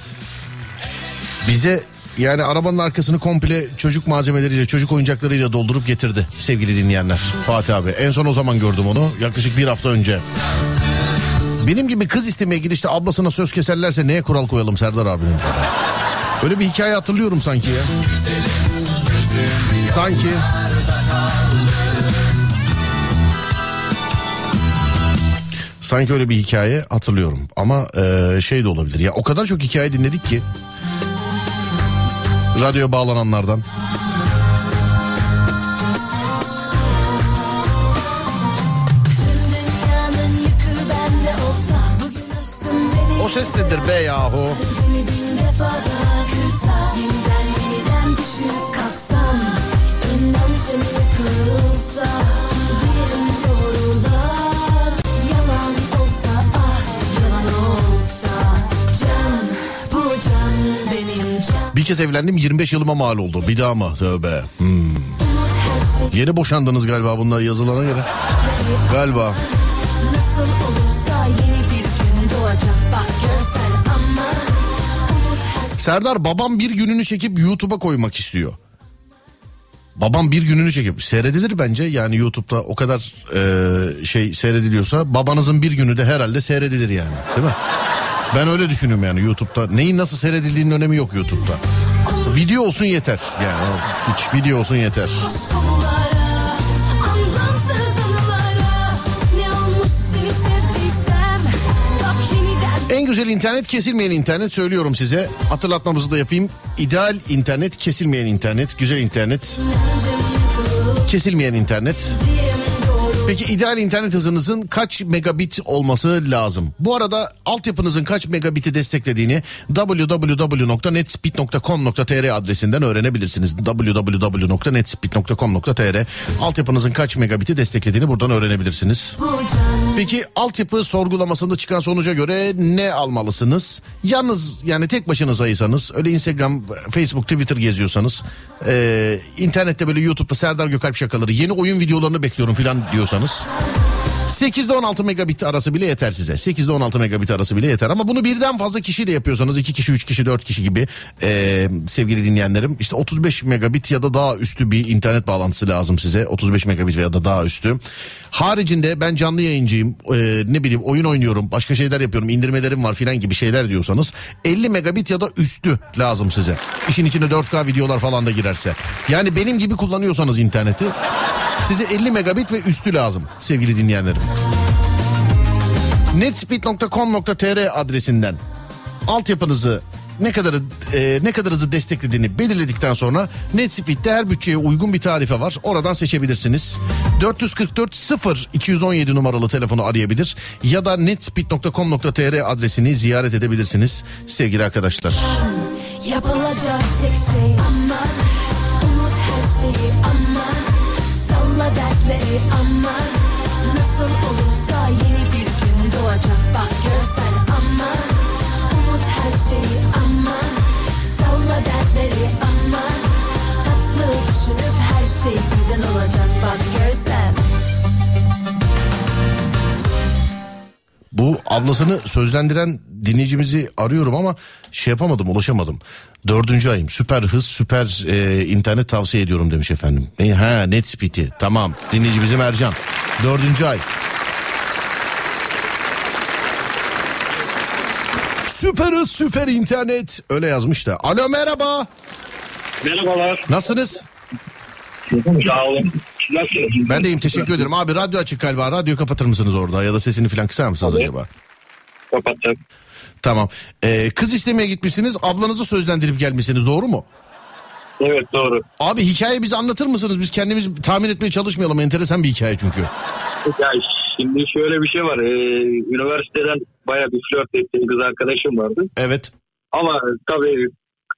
Bize yani arabanın arkasını komple çocuk malzemeleriyle, çocuk oyuncaklarıyla doldurup getirdi sevgili dinleyenler. Fatih abi. En son o zaman gördüm onu. Yaklaşık bir hafta önce. Benim gibi kız istemeye gidişte ablasına söz keserlerse neye kural koyalım Serdar abinin? Öyle bir hikaye hatırlıyorum sanki ya. Sanki. Sanki öyle bir hikaye hatırlıyorum. Ama e, şey de olabilir. Ya o kadar çok hikaye dinledik ki. Radyo bağlananlardan. O ses nedir be yahu? Kez evlendim 25 yılıma mal oldu. Bir daha mı? Tövbe. Hmm. Yeni boşandınız galiba bunlar yazılana göre. Galiba. Nasıl olursa yeni bir gün doğacak bak görsen ama Umut her şey Serdar babam bir gününü çekip YouTube'a koymak istiyor. Babam bir gününü çekip seyredilir bence yani YouTube'da o kadar e, şey seyrediliyorsa babanızın bir günü de herhalde seyredilir yani değil mi? Ben öyle düşünüyorum yani YouTube'da neyin nasıl seyredildiğinin önemi yok YouTube'da. Video olsun yeter yani hiç video olsun yeter. En güzel internet kesilmeyen internet söylüyorum size. Hatırlatmamızı da yapayım. İdeal internet kesilmeyen internet. Güzel internet. Kesilmeyen internet. Peki ideal internet hızınızın kaç megabit olması lazım? Bu arada altyapınızın kaç megabiti desteklediğini www.netspeed.com.tr adresinden öğrenebilirsiniz. www.netspeed.com.tr Altyapınızın kaç megabiti desteklediğini buradan öğrenebilirsiniz. Peki altyapı sorgulamasında çıkan sonuca göre ne almalısınız? Yalnız yani tek başınızaysanız öyle Instagram, Facebook, Twitter geziyorsanız e, internette böyle YouTube'da Serdar Gökalp şakaları yeni oyun videolarını bekliyorum falan diyorsanız istiyorsanız. 8'de 16 megabit arası bile yeter size. 8'de 16 megabit arası bile yeter. Ama bunu birden fazla kişiyle yapıyorsanız 2 kişi, 3 kişi, 4 kişi gibi e, sevgili dinleyenlerim. işte 35 megabit ya da daha üstü bir internet bağlantısı lazım size. 35 megabit ya da daha üstü. Haricinde ben canlı yayıncıyım. E, ne bileyim oyun oynuyorum. Başka şeyler yapıyorum. indirmelerim var filan gibi şeyler diyorsanız 50 megabit ya da üstü lazım size. İşin içine 4K videolar falan da girerse. Yani benim gibi kullanıyorsanız interneti size 50 megabit ve üstü lazım sevgili dinleyenlerim. netspeed.com.tr adresinden altyapınızı ne kadar e, ne kadar hızı desteklediğini belirledikten sonra Netspeed'de her bütçeye uygun bir tarife var. Oradan seçebilirsiniz. 444 0 217 numaralı telefonu arayabilir ya da netspeed.com.tr adresini ziyaret edebilirsiniz sevgili arkadaşlar. Yapılacak tek şey aman Unut her şeyi aman Salla dertleri aman Nasıl olursa yeni bir gün doğacak. Bak görsen aman Unut her şeyi aman Salla dertleri aman Tatlı düşünüp her şey güzel olacak. Bak görsen Bu ablasını sözlendiren dinleyicimizi arıyorum ama şey yapamadım ulaşamadım. Dördüncü ayım süper hız süper e, internet tavsiye ediyorum demiş efendim. Ne, ha Netspeed'i tamam dinleyici bizim Ercan. Dördüncü ay. Süper hız süper internet öyle yazmış da. Alo merhaba Merhabalar. nasılsınız? Sağ olun. Ben de iyiyim teşekkür ederim. Abi radyo açık galiba radyo kapatır mısınız orada ya da sesini falan kısar mısınız Tabii. acaba? Kapattım. Tamam. Ee, kız istemeye gitmişsiniz ablanızı sözlendirip gelmişsiniz doğru mu? Evet doğru. Abi hikaye bize anlatır mısınız? Biz kendimiz tahmin etmeye çalışmayalım. Enteresan bir hikaye çünkü. Ya şimdi şöyle bir şey var. Ee, üniversiteden bayağı bir flört ettiğim kız arkadaşım vardı. Evet. Ama tabii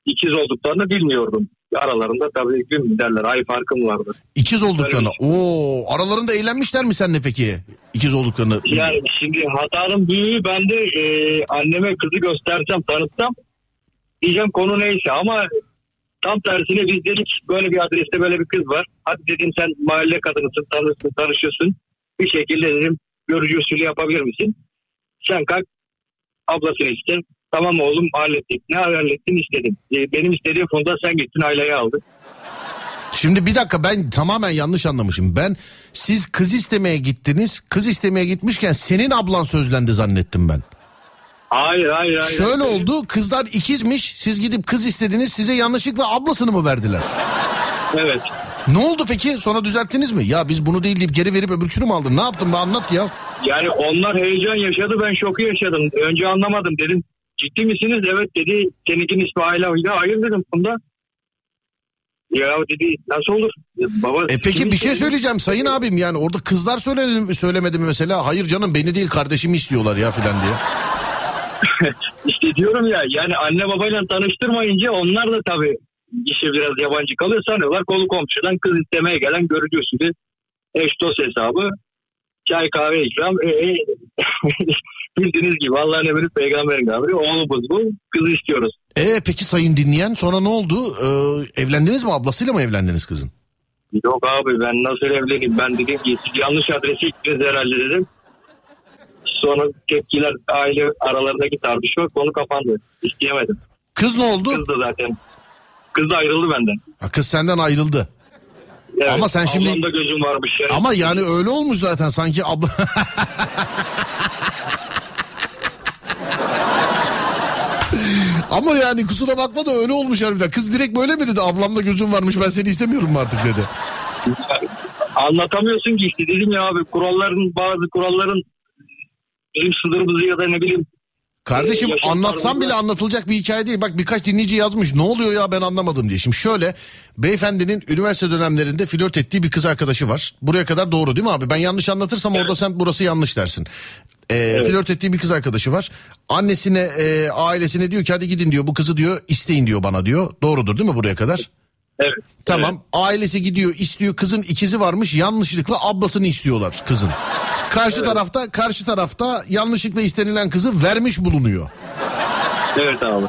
ikiz olduklarını bilmiyordum. Aralarında tabii gün derler ay farkım vardı. İkiz olduklarını. Öyle Oo, aralarında eğlenmişler mi seninle peki? İkiz olduklarını. Yani şimdi hatanın büyüğü ben de e, anneme kızı göstersem tanıtsam diyeceğim konu neyse ama tam tersine biz dedik böyle bir adreste böyle bir kız var. Hadi dedim sen mahalle kadınısın tanırsın tanışıyorsun. Bir şekilde dedim görücü usulü yapabilir misin? Sen kalk ablasını iste. Tamam oğlum hallettik. Ne hallettin istedim. E, benim istediğim fonda sen gittin aileyi aldın. Şimdi bir dakika ben tamamen yanlış anlamışım. Ben siz kız istemeye gittiniz. Kız istemeye gitmişken senin ablan sözlendi zannettim ben. Hayır hayır hayır. Şöyle oldu kızlar ikizmiş. Siz gidip kız istediniz. Size yanlışlıkla ablasını mı verdiler? Evet. Ne oldu peki? Sonra düzelttiniz mi? Ya biz bunu değil deyip geri verip öbürkünü mü aldın? Ne yaptın? Bir anlat ya. Yani onlar heyecan yaşadı ben şoku yaşadım. Önce anlamadım dedim. Ciddi misiniz? Evet dedi. Seninkinin ismi Ayla mıydı? Hayır dedim bunda. Ya dedi nasıl olur? Ya Baba, E peki bir şey söyleyeceğim sayın abim yani orada kızlar söylemedi mi, söylemedi mi mesela? Hayır canım beni değil kardeşimi istiyorlar ya filan diye. İşte diyorum ya yani anne babayla tanıştırmayınca onlar da tabii işe biraz yabancı kalıyor sanıyorlar. Kolu komşudan kız istemeye gelen görücü usulü eş dost hesabı çay kahve ikram. E, e, bildiğiniz gibi Allah'ın emri peygamberin kavri oğlumuz bu kızı istiyoruz. E peki sayın dinleyen sonra ne oldu? Ee, evlendiniz mi ablasıyla mı evlendiniz kızın? Yok abi ben nasıl evleneyim ben dedim ki siz yanlış adresi gittiniz herhalde dedim. Sonra tepkiler aile aralarındaki tartışma konu kapandı. İsteyemedim. Kız ne oldu? Kız da zaten. Kız da ayrıldı benden. Ha, kız senden ayrıldı. Evet, Ama sen şimdi- Ablamda gözüm varmış. Yani. Ama yani öyle olmuş zaten sanki abla... Ama yani kusura bakma da öyle olmuş harbiden. Kız direkt böyle mi dedi? Ablamda gözüm varmış ben seni istemiyorum mu artık dedi. Anlatamıyorsun ki işte dedim ya abi kuralların bazı kuralların bizim sınırımızı ya da ne bileyim Kardeşim Ee, anlatsam bile anlatılacak bir hikaye değil. Bak birkaç dinleyici yazmış ne oluyor ya ben anlamadım diye. Şimdi şöyle beyefendinin üniversite dönemlerinde flört ettiği bir kız arkadaşı var. Buraya kadar doğru değil mi abi? Ben yanlış anlatırsam orada sen burası yanlış dersin. Ee, Flört ettiği bir kız arkadaşı var. Annesine e, ailesine diyor ki hadi gidin diyor bu kızı diyor isteyin diyor bana diyor. Doğrudur değil mi buraya kadar? Evet. Tamam ailesi gidiyor istiyor kızın ikizi varmış yanlışlıkla ablasını istiyorlar kızın. Karşı tarafta karşı tarafta yanlışlıkla istenilen kızı vermiş bulunuyor. Evet abi.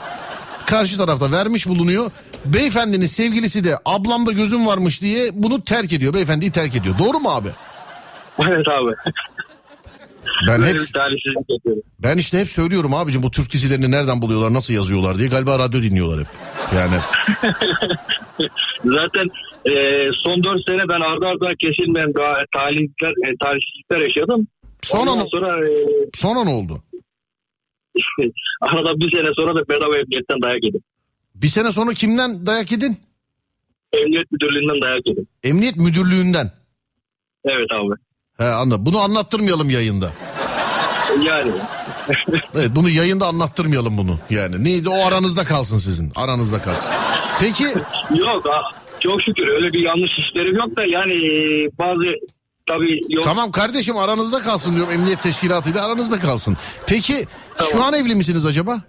Karşı tarafta vermiş bulunuyor. Beyefendinin sevgilisi de ablamda gözüm varmış diye bunu terk ediyor. Beyefendiyi terk ediyor. Doğru mu abi? Evet abi. Ben Böyle hep ben işte hep söylüyorum abicim bu Türk dizilerini nereden buluyorlar, nasıl yazıyorlar diye. Galiba radyo dinliyorlar hep. Yani Zaten e, son 4 sene ben arda arda kesilmeyen daha talihsizlikler, e, talihsizlikler yaşadım. Sonra Ondan sonra e, sonra ne oldu? arada bir sene sonra da bedava emniyetten dayak yedim. Bir sene sonra kimden dayak yedin? Emniyet müdürlüğünden dayak yedim. Emniyet müdürlüğünden. Evet abi. He anladım. Bunu anlattırmayalım yayında. Yani Evet bunu yayında anlattırmayalım bunu. Yani neydi o aranızda kalsın sizin. Aranızda kalsın. Peki yok çok şükür öyle bir yanlış işlerim yok da yani e, bazı tabii yok. tamam kardeşim aranızda kalsın diyorum emniyet teşkilatıyla aranızda kalsın. Peki şu Tamam. an evli misiniz acaba?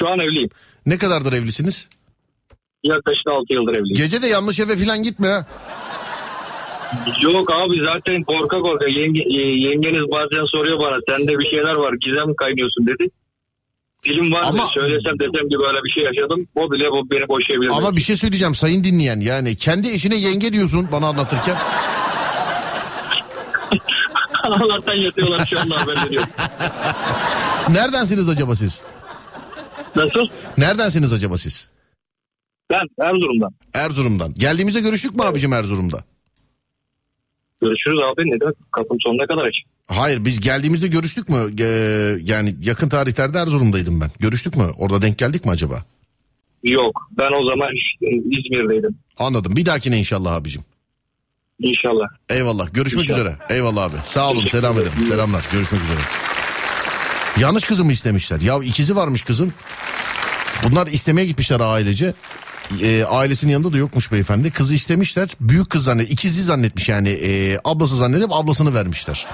Şu an evliyim. Ne kadardır evlisiniz? Yaklaşık 6 yıldır evliyim. Gece de yanlış eve falan gitme ha. Yok abi zaten korka korka Yenge, e, yengeniz bazen soruyor bana sende bir şeyler var gizem kaynıyorsun dedi. Dilim var Ama- mı? Söylesem desem ki böyle bir şey yaşadım. O bile bu beni boşayabilir. Ama bir şey söyleyeceğim sayın dinleyen yani kendi eşine yenge diyorsun bana anlatırken. Allah'tan yatıyorlar şu anda haber veriyorum. Neredensiniz acaba siz? Nasıl? Neredensiniz acaba siz? Ben Erzurum'dan. Erzurum'dan. Geldiğimizde görüştük mü abicim Erzurum'da? Görüşürüz abi. Ne demek? Kapım sonuna kadar açık. Hayır biz geldiğimizde görüştük mü? Ee, yani yakın tarihlerde Erzurum'daydım ben. Görüştük mü? Orada denk geldik mi acaba? Yok. Ben o zaman İzmir'deydim. Anladım. Bir dahakine inşallah abicim. İnşallah. Eyvallah. Görüşmek İnşallah. üzere. Eyvallah abi. Sağ olun. Selam ederim. ederim. Selamlar. Görüşmek üzere. Yanlış kızı mı istemişler? Ya ikizi varmış kızın. Bunlar istemeye gitmişler ailece. Ee, ailesinin yanında da yokmuş beyefendi. Kızı istemişler. Büyük kız zannet, ikizi zannetmiş yani. Ee, ablası zannedip ablasını vermişler.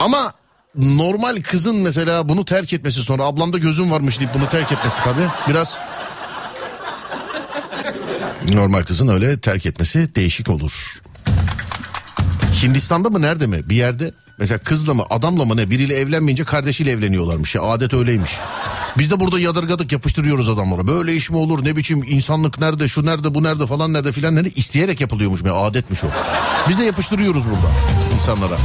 Ama normal kızın mesela bunu terk etmesi sonra ablamda gözüm varmış deyip bunu terk etmesi tabii biraz normal kızın öyle terk etmesi değişik olur. Hindistan'da mı nerede mi? Bir yerde. Mesela kızla mı adamla mı ne? Biriyle evlenmeyince kardeşiyle evleniyorlarmış. Ya adet öyleymiş. Biz de burada yadırgadık yapıştırıyoruz adamlara. Böyle iş mi olur? Ne biçim insanlık nerede? Şu nerede bu nerede falan nerede filan nerede? İsteyerek yapılıyormuş. Ya adetmiş o. Biz de yapıştırıyoruz burada insanlara.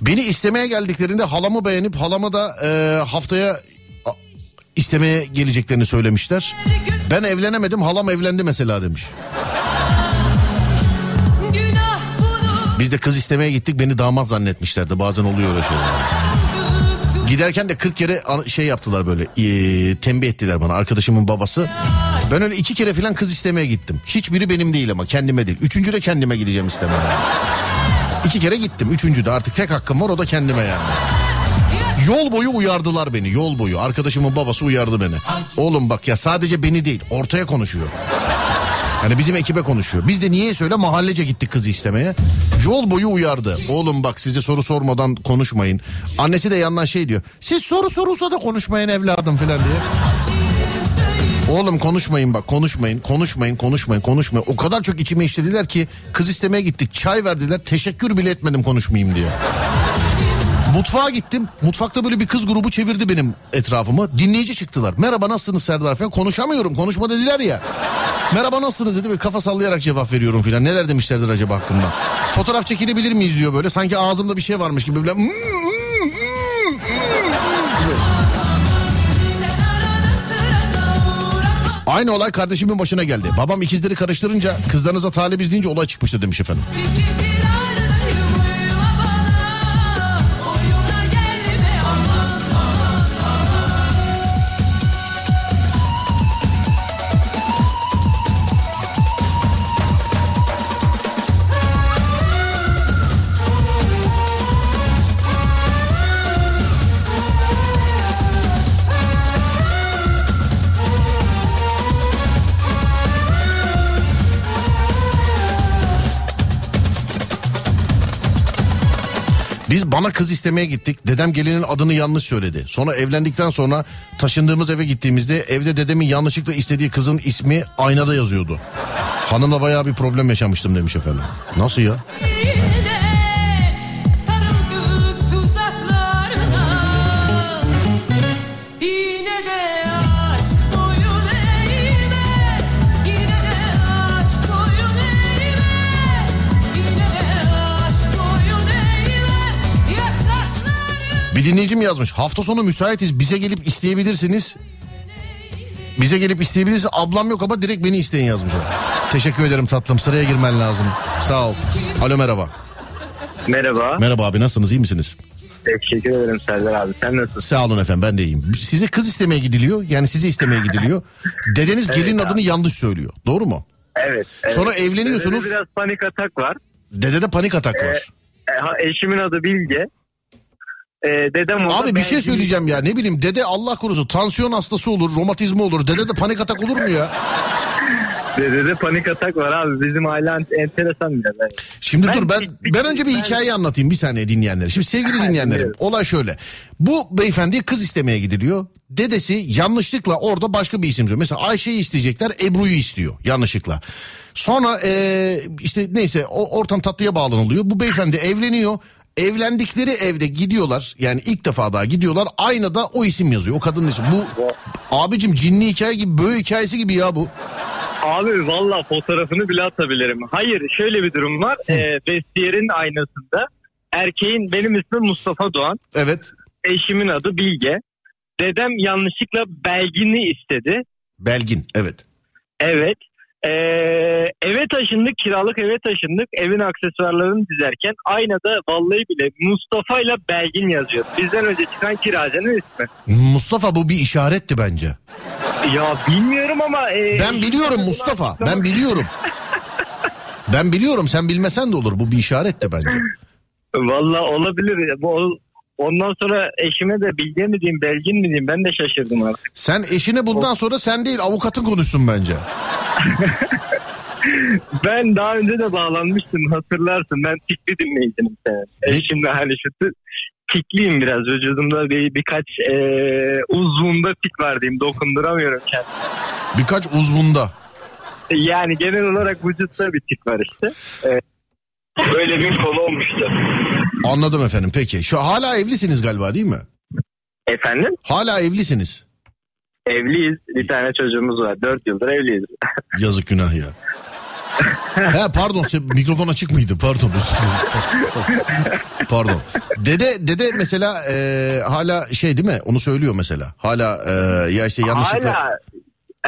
Beni istemeye geldiklerinde halamı beğenip halama da e, haftaya istemeye geleceklerini söylemişler. Ben evlenemedim halam evlendi mesela demiş. Biz de kız istemeye gittik beni damat zannetmişlerdi bazen oluyor öyle şeyler. Giderken de 40 kere şey yaptılar böyle e, tembih ettiler bana arkadaşımın babası. Ben öyle iki kere falan kız istemeye gittim. Hiçbiri benim değil ama kendime değil. Üçüncü de kendime gideceğim istemeye. İki kere gittim. Üçüncü de artık tek hakkım var o da kendime yani. Yol boyu uyardılar beni yol boyu. Arkadaşımın babası uyardı beni. Oğlum bak ya sadece beni değil ortaya konuşuyor. Yani bizim ekibe konuşuyor. Biz de niye söyle mahallece gittik kızı istemeye. Yol boyu uyardı. Oğlum bak size soru sormadan konuşmayın. Annesi de yandan şey diyor. Siz soru sorulsa da konuşmayın evladım falan diye. Oğlum konuşmayın bak konuşmayın konuşmayın konuşmayın konuşmayın. O kadar çok içime işlediler ki kız istemeye gittik çay verdiler teşekkür bile etmedim konuşmayayım diye. Mutfağa gittim. Mutfakta böyle bir kız grubu çevirdi benim etrafımı. Dinleyici çıktılar. Merhaba nasılsınız Serdar falan. Konuşamıyorum. Konuşma dediler ya. Merhaba nasılsınız dedi ve kafa sallayarak cevap veriyorum filan. Neler demişlerdir acaba hakkında. Fotoğraf çekilebilir miyiz diyor böyle. Sanki ağzımda bir şey varmış gibi böyle. Aynı olay kardeşimin başına geldi. Babam ikizleri karıştırınca kızlarınıza talibiz deyince olay çıkmıştı demiş efendim. Bana kız istemeye gittik. Dedem gelinin adını yanlış söyledi. Sonra evlendikten sonra taşındığımız eve gittiğimizde evde dedemin yanlışlıkla istediği kızın ismi aynada yazıyordu. Hanımla bayağı bir problem yaşamıştım demiş efendim. Nasıl ya? Dinleyicim yazmış. Hafta sonu müsaitiz. Bize gelip isteyebilirsiniz. Bize gelip isteyebilirsiniz. Ablam yok ama direkt beni isteyin yazmış. Teşekkür ederim tatlım. Sıraya girmen lazım. Sağ ol. Alo merhaba. Merhaba. Merhaba abi nasılsınız? iyi misiniz? Teşekkür ederim Serdar abi. Sen nasılsın? Sağ olun efendim ben de iyiyim. Size kız istemeye gidiliyor. Yani sizi istemeye gidiliyor. Dedeniz gelin adını yanlış söylüyor. Doğru mu? Evet. evet. Sonra evleniyorsunuz. Dedede biraz panik atak var. Dedede panik atak var. E, eşimin adı Bilge. E, dedem orada Abi bir şey söyleyeceğim ya ne bileyim dede Allah korusun tansiyon hastası olur romatizma olur dede de panik atak olur mu ya? Dedede panik atak var abi. Bizim aile ent- enteresan biraz. Evet. Şimdi Ben- dur ben bir- ben önce bir ben- hikaye anlatayım bir saniye dinleyenlere. Şimdi sevgili dinleyenlerim olay şöyle. Bu beyefendiye kız istemeye gidiliyor. Dedesi yanlışlıkla orada başka bir isim diyor. Mesela Ayşe'yi isteyecekler Ebru'yu istiyor yanlışlıkla. Sonra eee, işte neyse o ortam tatlıya bağlanılıyor. Bu beyefendi evleniyor. Evlendikleri evde gidiyorlar yani ilk defa daha gidiyorlar aynada o isim yazıyor o kadının ismi. Bu abicim cinli hikaye gibi böyle hikayesi gibi ya bu. Abi valla fotoğrafını bile atabilirim. Hayır şöyle bir durum var. E, vestiyerin aynasında erkeğin benim ismim Mustafa Doğan. Evet Eşimin adı Bilge. Dedem yanlışlıkla Belgin'i istedi. Belgin evet. Evet. Ee, eve taşındık, kiralık eve taşındık. Evin aksesuarlarını dizerken aynada vallahi bile Mustafa ile Belgin yazıyor. Bizden önce çıkan kiracının ismi. Mustafa bu bir işaretti bence. Ya bilmiyorum ama... e, Ben biliyorum Mustafa. Ben biliyorum. Ben biliyorum sen bilmesen de olur. Bu bir işaret de bence. Valla olabilir. Bu, ondan sonra eşime de Bilge mi diyeyim, Belgin mi diyeyim ben de şaşırdım artık. Sen eşine bundan sonra sen değil avukatın konuşsun bence. Ben daha önce de bağlanmıştım hatırlarsın. Ben tikli dinleyicinim senin. Ne? Eşimle hani şu tikliyim biraz. Vücudumda bir, birkaç e, uzvunda tik var diyeyim. Dokunduramıyorum kendimi. Birkaç uzvunda. Yani genel olarak vücutta bir tik var işte. E, böyle bir konu olmuştu. Anladım efendim peki. Şu hala evlisiniz galiba değil mi? Efendim? Hala evlisiniz. Evliyiz. Bir tane çocuğumuz var. Dört yıldır evliyiz. Yazık günah ya. He pardon mikrofon açık mıydı? Pardon. pardon. Dede dede mesela e, hala şey değil mi? Onu söylüyor mesela. Hala e, ya işte yanlışlıkla Hala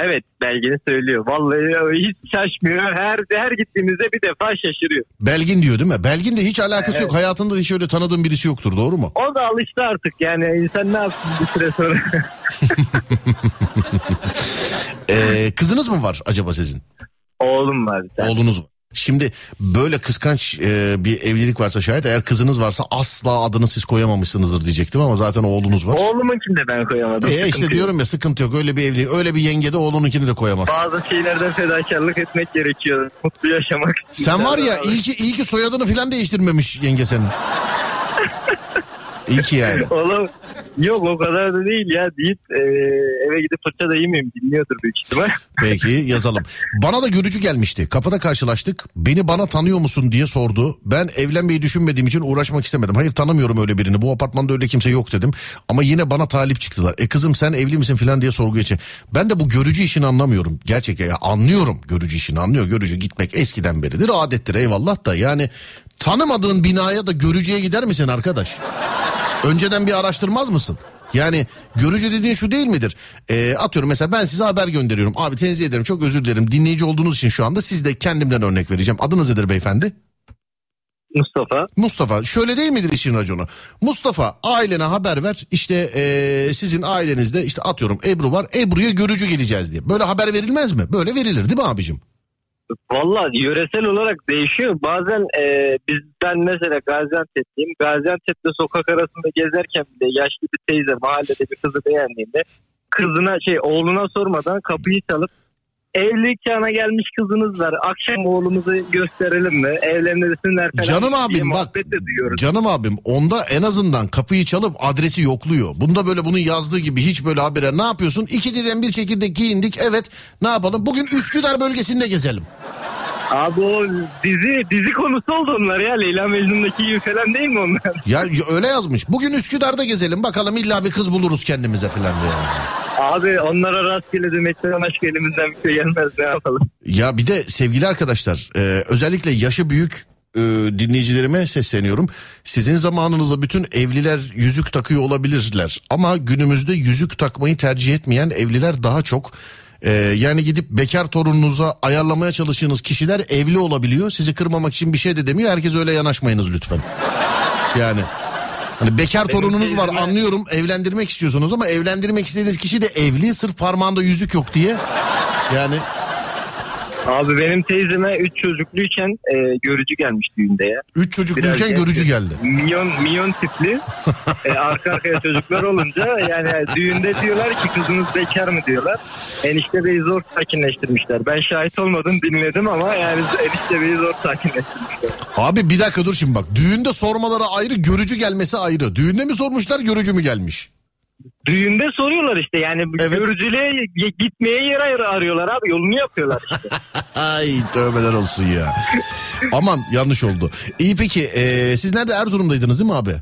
Evet belgeni söylüyor. Vallahi hiç şaşmıyor. Her her gittiğimizde bir defa şaşırıyor. Belgin diyor değil mi? Belgin de hiç alakası yok. Hayatında hiç öyle tanıdığın birisi yoktur doğru mu? O da alıştı artık yani insan ne yapsın bir süre sonra. Ee, kızınız mı var acaba sizin? Oğlum var. Oğlunuz var. Şimdi böyle kıskanç e, bir evlilik varsa şayet eğer kızınız varsa asla adını siz koyamamışsınızdır diyecektim ama zaten oğlunuz var. Oğlumunkini de ben koyamadım. E işte yok. diyorum ya sıkıntı yok öyle bir evlilik öyle bir yenge de oğlununkini de koyamaz. Bazı şeylerden fedakarlık etmek gerekiyor. Mutlu yaşamak. Sen var ya iyi ki, iyi ki soyadını filan değiştirmemiş yenge senin. İyi ki yani. Oğlum yok o kadar da değil ya deyip e, eve gidip fırça da yemeyeyim dinliyordur büyük ihtimal. Peki yazalım. Bana da görücü gelmişti. Kapıda karşılaştık. Beni bana tanıyor musun diye sordu. Ben evlenmeyi düşünmediğim için uğraşmak istemedim. Hayır tanımıyorum öyle birini. Bu apartmanda öyle kimse yok dedim. Ama yine bana talip çıktılar. E kızım sen evli misin filan diye sorgu geçe. Ben de bu görücü işini anlamıyorum. Gerçekten ya anlıyorum görücü işini anlıyor. Görücü gitmek eskiden beridir adettir eyvallah da. Yani tanımadığın binaya da görücüye gider misin arkadaş? Önceden bir araştırmaz mısın? Yani görücü dediğin şu değil midir? Ee, atıyorum mesela ben size haber gönderiyorum. Abi tenzih ederim çok özür dilerim. Dinleyici olduğunuz için şu anda siz de kendimden örnek vereceğim. Adınız nedir beyefendi? Mustafa. Mustafa. Şöyle değil midir işin raconu? Mustafa ailene haber ver. İşte ee, sizin ailenizde işte atıyorum Ebru var. Ebru'ya görücü geleceğiz diye. Böyle haber verilmez mi? Böyle verilir değil mi abicim? Valla yöresel olarak değişiyor. Bazen e, biz ben mesela Gaziantep'teyim. Gaziantep'te sokak arasında gezerken bile yaşlı bir teyze mahallede bir kızı beğendiğinde kızına şey oğluna sormadan kapıyı çalıp evlilik çağına gelmiş kızınız var. Akşam oğlumuzu gösterelim mi? Evlenirsinler falan. Canım abim bak canım abim onda en azından kapıyı çalıp adresi yokluyor. Bunda böyle bunun yazdığı gibi hiç böyle habere ne yapıyorsun? İki diren bir çekirdek giyindik evet ne yapalım? Bugün Üsküdar bölgesinde gezelim. Abi o dizi dizi konusu oldu onlar ya. Leyla Mecnun'daki gibi falan değil mi onlar? Ya öyle yazmış. Bugün Üsküdar'da gezelim bakalım illa bir kız buluruz kendimize falan diye. Abi onlara rastgele demekten başka elimizden bir şey gelmez ne yapalım. Ya bir de sevgili arkadaşlar e, özellikle yaşı büyük e, dinleyicilerime sesleniyorum. Sizin zamanınızda bütün evliler yüzük takıyor olabilirler. Ama günümüzde yüzük takmayı tercih etmeyen evliler daha çok. E, yani gidip bekar torununuza ayarlamaya çalıştığınız kişiler evli olabiliyor. Sizi kırmamak için bir şey de demiyor. Herkes öyle yanaşmayınız lütfen. Yani Hani bekar torununuz var teyzeme- anlıyorum evlendirmek istiyorsunuz ama evlendirmek istediğiniz kişi de evli sırf parmağında yüzük yok diye. Yani Abi benim teyzeme 3 çocukluyken e, görücü gelmiş düğünde ya. üç çocukluyken Biraz görücü geldi. Milyon milyon tipli e, arka arkaya çocuklar olunca yani düğünde diyorlar ki kızınız bekar mı diyorlar. Enişte beyi zor sakinleştirmişler. Ben şahit olmadım dinledim ama yani enişte beyi zor sakinleştirmişler. Abi bir dakika dur şimdi bak. Düğünde sormaları ayrı, görücü gelmesi ayrı. Düğünde mi sormuşlar, görücü mü gelmiş? Düğünde soruyorlar işte yani Evet. görücülüğe gitmeye yer ar- arıyorlar abi yolunu yapıyorlar işte. Ay tövbeler olsun ya. Aman yanlış oldu. İyi peki e, siz nerede Erzurum'daydınız değil mi abi?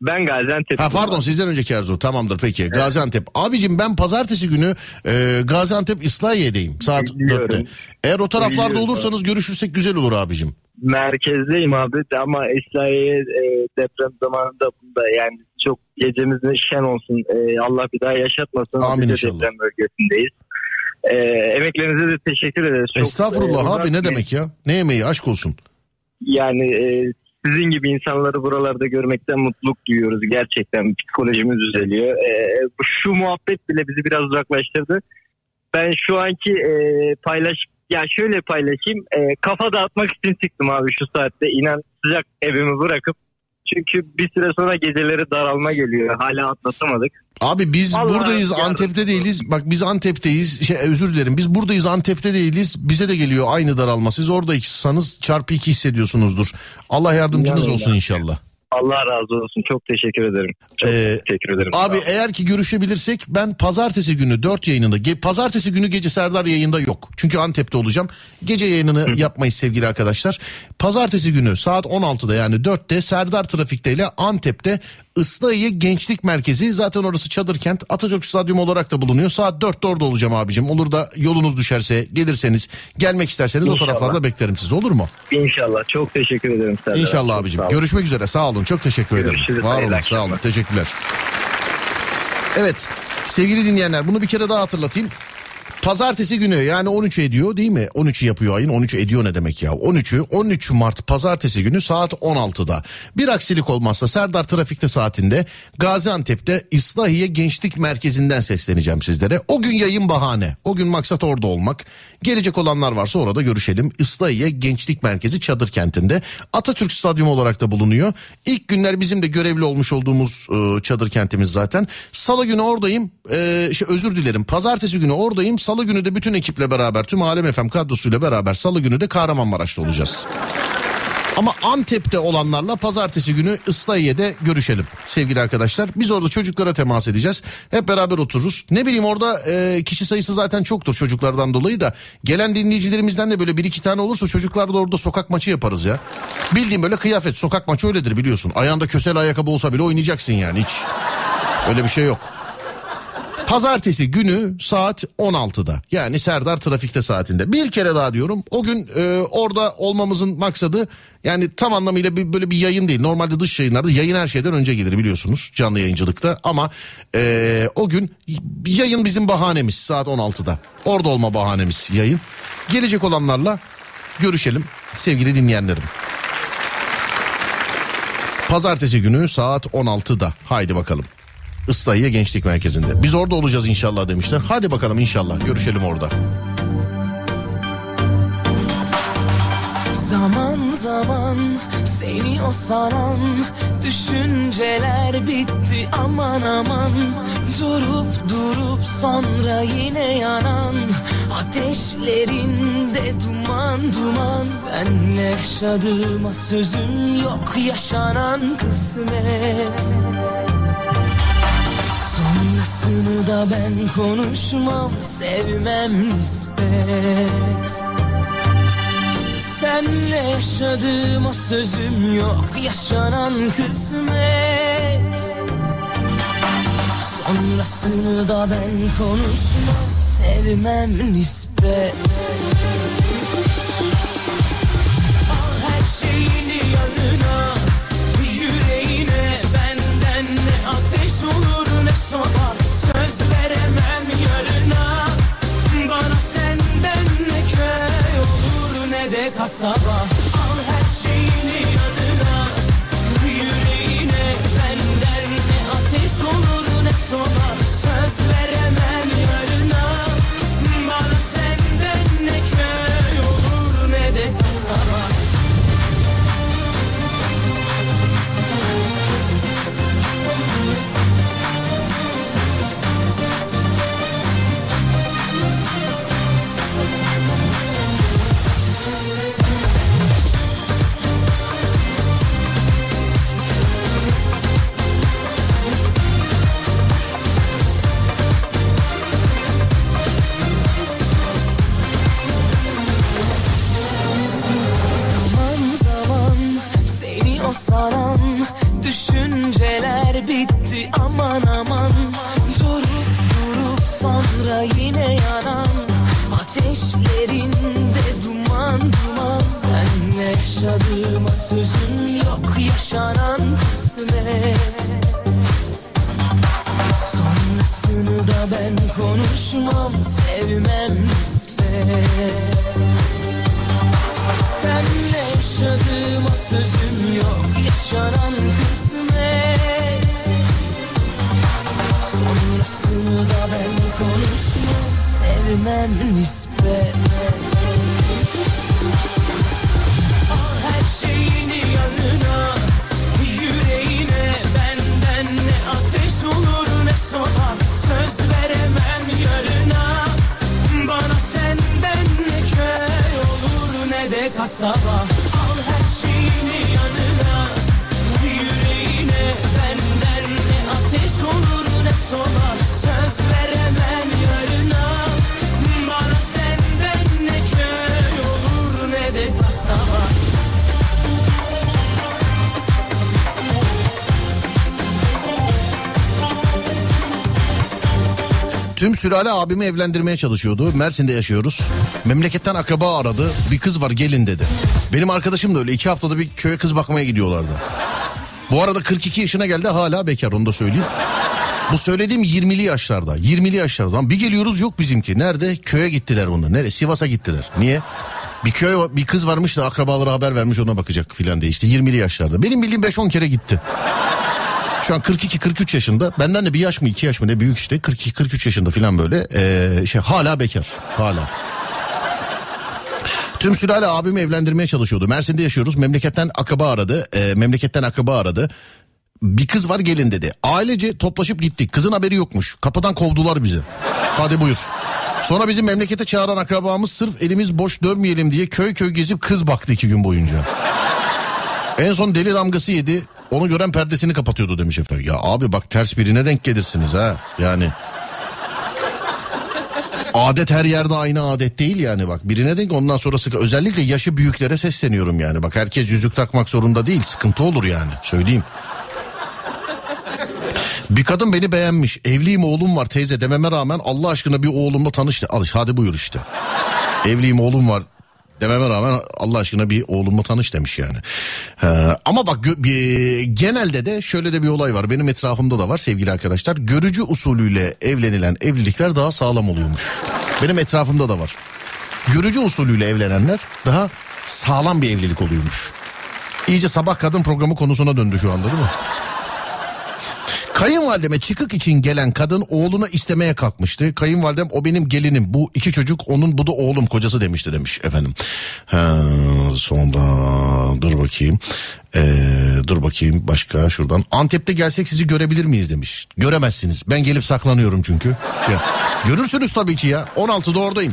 Ben Gaziantep'te. Ha pardon sizden önceki Erzurum tamamdır peki. Gaziantep. Abicim ben pazartesi günü e, Gaziantep İslahiye'deyim saat Biliyorum. 4'te. Eğer o taraflarda Biliyorum. olursanız görüşürsek güzel olur abicim. Merkezdeyim abi ama İslahiye e, deprem zamanında bunda yani gecemiz şen olsun. E, Allah bir daha yaşatmasın. Amin Biz inşallah. Deprem bölgesindeyiz. E, emeklerinize de teşekkür ederiz. Çok, Estağfurullah e, abi ne demek ya? Ne yemeği aşk olsun. Yani e, sizin gibi insanları buralarda görmekten mutluluk duyuyoruz. Gerçekten psikolojimiz düzeliyor. E, şu muhabbet bile bizi biraz uzaklaştırdı. Ben şu anki e, paylaş ya şöyle paylaşayım. E, kafa dağıtmak için çıktım abi şu saatte. İnan sıcak evimi bırakıp çünkü bir süre sonra geceleri daralma geliyor. Hala atlatamadık. Abi biz Allah buradayız yardımcı Antep'te değiliz. Bak biz Antep'teyiz. Şey özür dilerim. Biz buradayız Antep'te değiliz. Bize de geliyor aynı daralma. Siz oradaysanız çarpı iki hissediyorsunuzdur. Allah yardımcınız İnanın olsun inşallah. Allah razı olsun. Çok teşekkür ederim. Çok Ee, teşekkür ederim. Abi eğer ki görüşebilirsek ben pazartesi günü 4 yayınında ge- pazartesi günü gece Serdar yayında yok. Çünkü Antep'te olacağım. Gece yayınını yapmayız sevgili arkadaşlar. Pazartesi günü saat 16'da yani 4'te Serdar Trafik'te ile Antep'te Islahiye Gençlik Merkezi zaten orası Çadır Kent Atatürk Stadyumu olarak da bulunuyor. Saat 4'te orada olacağım abicim. Olur da yolunuz düşerse gelirseniz gelmek isterseniz o İnşallah. taraflarda beklerim sizi olur mu? İnşallah. Çok teşekkür ederim. Serdar. İnşallah abicim. sağ olun. Görüşmek üzere. Sağ olun. Çok teşekkür ederim. Görüşürüz. Var Hayırlı olun. Sağ olun. akşamlar. Teşekkürler. Evet. Sevgili dinleyenler bunu bir kere daha hatırlatayım. Pazartesi günü yani 13 ediyor değil mi? 13'ü yapıyor ayın 13 ediyor ne demek ya? 13'ü 13 Mart pazartesi günü saat 16'da. Bir aksilik olmazsa Serdar Trafik'te saatinde Gaziantep'te İslahiye Gençlik Merkezi'nden sesleneceğim sizlere. O gün yayın bahane. O gün maksat orada olmak. Gelecek olanlar varsa orada görüşelim. İslahiye Gençlik Merkezi Çadır Kenti'nde. Atatürk Stadyumu olarak da bulunuyor. İlk günler bizim de görevli olmuş olduğumuz e, çadır kentimiz zaten. Salı günü oradayım. E, şey, özür dilerim. Pazartesi günü oradayım. Salı günü de bütün ekiple beraber tüm Alem FM kadrosuyla beraber salı günü de Kahramanmaraş'ta olacağız. Ama Antep'te olanlarla pazartesi günü Islahiye'de görüşelim sevgili arkadaşlar. Biz orada çocuklara temas edeceğiz. Hep beraber otururuz. Ne bileyim orada e, kişi sayısı zaten çoktur çocuklardan dolayı da. Gelen dinleyicilerimizden de böyle bir iki tane olursa çocuklarla orada sokak maçı yaparız ya. Bildiğim böyle kıyafet sokak maçı öyledir biliyorsun. Ayağında kösel ayakkabı olsa bile oynayacaksın yani hiç. Öyle bir şey yok. Pazartesi günü saat 16'da yani Serdar trafikte saatinde. Bir kere daha diyorum. O gün e, orada olmamızın maksadı yani tam anlamıyla bir, böyle bir yayın değil. Normalde dış yayınlarda yayın her şeyden önce gelir biliyorsunuz canlı yayıncılıkta. Ama e, o gün yayın bizim bahanemiz saat 16'da orada olma bahanemiz yayın. Gelecek olanlarla görüşelim sevgili dinleyenlerim. Pazartesi günü saat 16'da haydi bakalım. Islahiye Gençlik Merkezi'nde. Biz orada olacağız inşallah demişler. Hadi bakalım inşallah görüşelim orada. Zaman zaman seni o saran düşünceler bitti aman aman Durup durup sonra yine yanan ateşlerinde duman duman Senle yaşadığıma sözüm yok yaşanan kısmet Sonrasını da ben konuşmam sevmem nispet. Senle yaşadığıma sözüm yok yaşanan kısmet. Sonrasını da ben konuşmam sevmem nispet ne yaşadığıma sözüm yok yaşanan kısmet. Sonrasını da ben konuşmam sevmem nispet. Senle yaşadığıma sözüm yok yaşanan kısmet. Sonrasını da ben konuşmam sevmem nispet de Tüm sülale abimi evlendirmeye çalışıyordu. Mersin'de yaşıyoruz. Memleketten akraba aradı. Bir kız var gelin dedi. Benim arkadaşım da öyle iki haftada bir köye kız bakmaya gidiyorlardı. Bu arada 42 yaşına geldi hala bekar onu da söyleyeyim. Bu söylediğim 20'li yaşlarda. 20'li yaşlarda. Bir geliyoruz yok bizimki. Nerede? Köye gittiler bunlar. Nereye? Sivas'a gittiler. Niye? Bir köy bir kız varmış da akrabalara haber vermiş ona bakacak filan diye işte 20'li yaşlarda. Benim bildiğim 5-10 kere gitti. Şu an 42-43 yaşında. Benden de bir yaş mı iki yaş mı ne büyük işte. 42-43 yaşında filan böyle. Ee, şey hala bekar. Hala. Tüm sülale abimi evlendirmeye çalışıyordu. Mersin'de yaşıyoruz. Memleketten akraba aradı. Ee, memleketten akraba aradı. Bir kız var gelin dedi. Ailece toplaşıp gittik. Kızın haberi yokmuş. Kapıdan kovdular bizi. Hadi buyur. Sonra bizim memlekete çağıran akrabamız sırf elimiz boş dönmeyelim diye köy köy gezip kız baktı iki gün boyunca. En son deli damgası yedi. Onu gören perdesini kapatıyordu demiş efendim. Ya abi bak ters birine denk gelirsiniz ha. Yani adet her yerde aynı adet değil yani bak. Birine denk ondan sonra. Özellikle yaşı büyüklere sesleniyorum yani. Bak herkes yüzük takmak zorunda değil. Sıkıntı olur yani söyleyeyim. Bir kadın beni beğenmiş. Evliyim oğlum var teyze dememe rağmen Allah aşkına bir oğlumla tanıştı. Alış hadi buyur işte. Evliyim oğlum var dememe rağmen Allah aşkına bir oğlumla tanış demiş yani. Ee, ama bak gö- genelde de şöyle de bir olay var. Benim etrafımda da var sevgili arkadaşlar. Görücü usulüyle evlenilen evlilikler daha sağlam oluyormuş. Benim etrafımda da var. Görücü usulüyle evlenenler daha sağlam bir evlilik oluyormuş. İyice sabah kadın programı konusuna döndü şu anda değil mi? Kayınvalideme çıkık için gelen kadın oğluna istemeye kalkmıştı. Kayınvalidem o benim gelinim. Bu iki çocuk onun bu da oğlum kocası demişti demiş efendim. Ha, sonra dur bakayım. Ee, dur bakayım başka şuradan. Antep'te gelsek sizi görebilir miyiz demiş. Göremezsiniz. Ben gelip saklanıyorum çünkü. Şey, görürsünüz tabii ki ya. 16'da oradayım.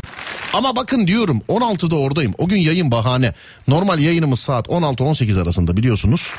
Ama bakın diyorum 16'da oradayım. O gün yayın bahane. Normal yayınımız saat 16-18 arasında biliyorsunuz.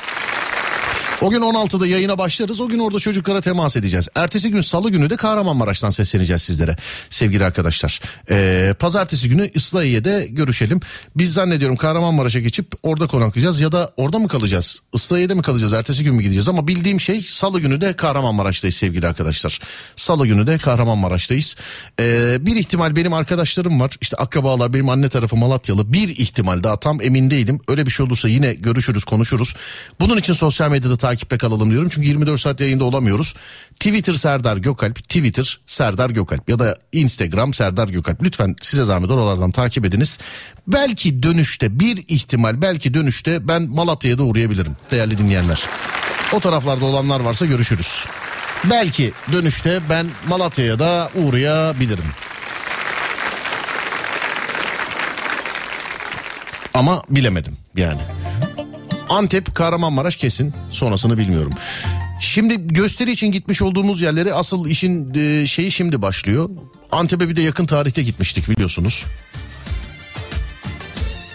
O gün 16'da yayına başlarız. O gün orada çocuklara temas edeceğiz. Ertesi gün salı günü de Kahramanmaraş'tan sesleneceğiz sizlere sevgili arkadaşlar. Ee, pazartesi günü İslahiye'de görüşelim. Biz zannediyorum Kahramanmaraş'a geçip orada konaklayacağız ya da orada mı kalacağız? İslahiye'de mi kalacağız? Ertesi gün mü gideceğiz? Ama bildiğim şey salı günü de Kahramanmaraş'tayız sevgili arkadaşlar. Salı günü de Kahramanmaraş'tayız. Ee, bir ihtimal benim arkadaşlarım var. İşte akrabalar benim anne tarafı Malatyalı. Bir ihtimal daha tam emin değilim. Öyle bir şey olursa yine görüşürüz konuşuruz. Bunun için sosyal medyada takipte kalalım diyorum. Çünkü 24 saat yayında olamıyoruz. Twitter Serdar Gökalp, Twitter Serdar Gökalp ya da Instagram Serdar Gökalp. Lütfen size zahmet oralardan takip ediniz. Belki dönüşte bir ihtimal belki dönüşte ben Malatya'ya da uğrayabilirim değerli dinleyenler. O taraflarda olanlar varsa görüşürüz. Belki dönüşte ben Malatya'ya da uğrayabilirim. Ama bilemedim yani. Antep, Kahramanmaraş kesin. Sonrasını bilmiyorum. Şimdi gösteri için gitmiş olduğumuz yerlere asıl işin e, şeyi şimdi başlıyor. Antep'e bir de yakın tarihte gitmiştik biliyorsunuz.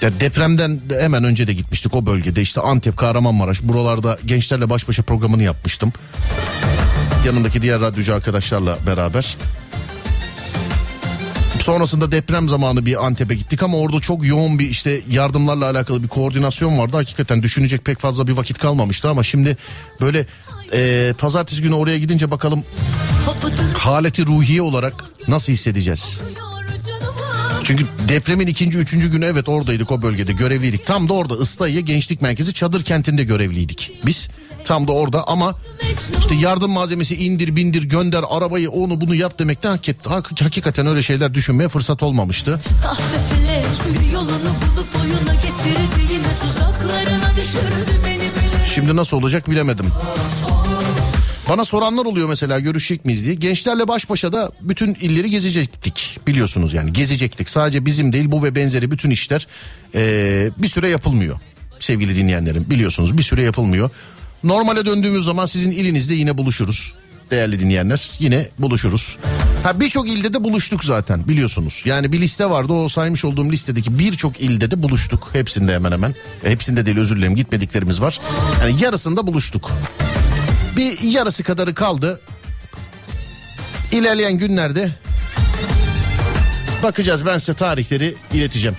Ya depremden de hemen önce de gitmiştik o bölgede işte Antep, Kahramanmaraş buralarda gençlerle baş başa programını yapmıştım. Yanındaki diğer radyocu arkadaşlarla beraber. Sonrasında deprem zamanı bir Antep'e gittik ama orada çok yoğun bir işte yardımlarla alakalı bir koordinasyon vardı. Hakikaten düşünecek pek fazla bir vakit kalmamıştı ama şimdi böyle e, pazartesi günü oraya gidince bakalım haleti ruhiye olarak nasıl hissedeceğiz? Çünkü depremin ikinci, üçüncü günü evet oradaydık o bölgede görevliydik. Tam da orada Islahiye Gençlik Merkezi Çadır Kenti'nde görevliydik. Biz tam da orada ama işte yardım malzemesi indir bindir gönder arabayı onu bunu yap demekten hakik- hak- hakikaten öyle şeyler düşünmeye fırsat olmamıştı. Şimdi nasıl olacak bilemedim. Bana soranlar oluyor mesela görüşecek miyiz diye. Gençlerle baş başa da bütün illeri gezecektik biliyorsunuz yani gezecektik. Sadece bizim değil bu ve benzeri bütün işler eee, bir süre yapılmıyor. Sevgili dinleyenlerim biliyorsunuz bir süre yapılmıyor. Normale döndüğümüz zaman sizin ilinizde yine buluşuruz. Değerli dinleyenler yine buluşuruz. Ha birçok ilde de buluştuk zaten biliyorsunuz. Yani bir liste vardı o saymış olduğum listedeki birçok ilde de buluştuk. Hepsinde hemen hemen. Hepsinde değil özür dilerim gitmediklerimiz var. Yani yarısında buluştuk. Bir yarısı kadarı kaldı. İlerleyen günlerde bakacağız ben size tarihleri ileteceğim.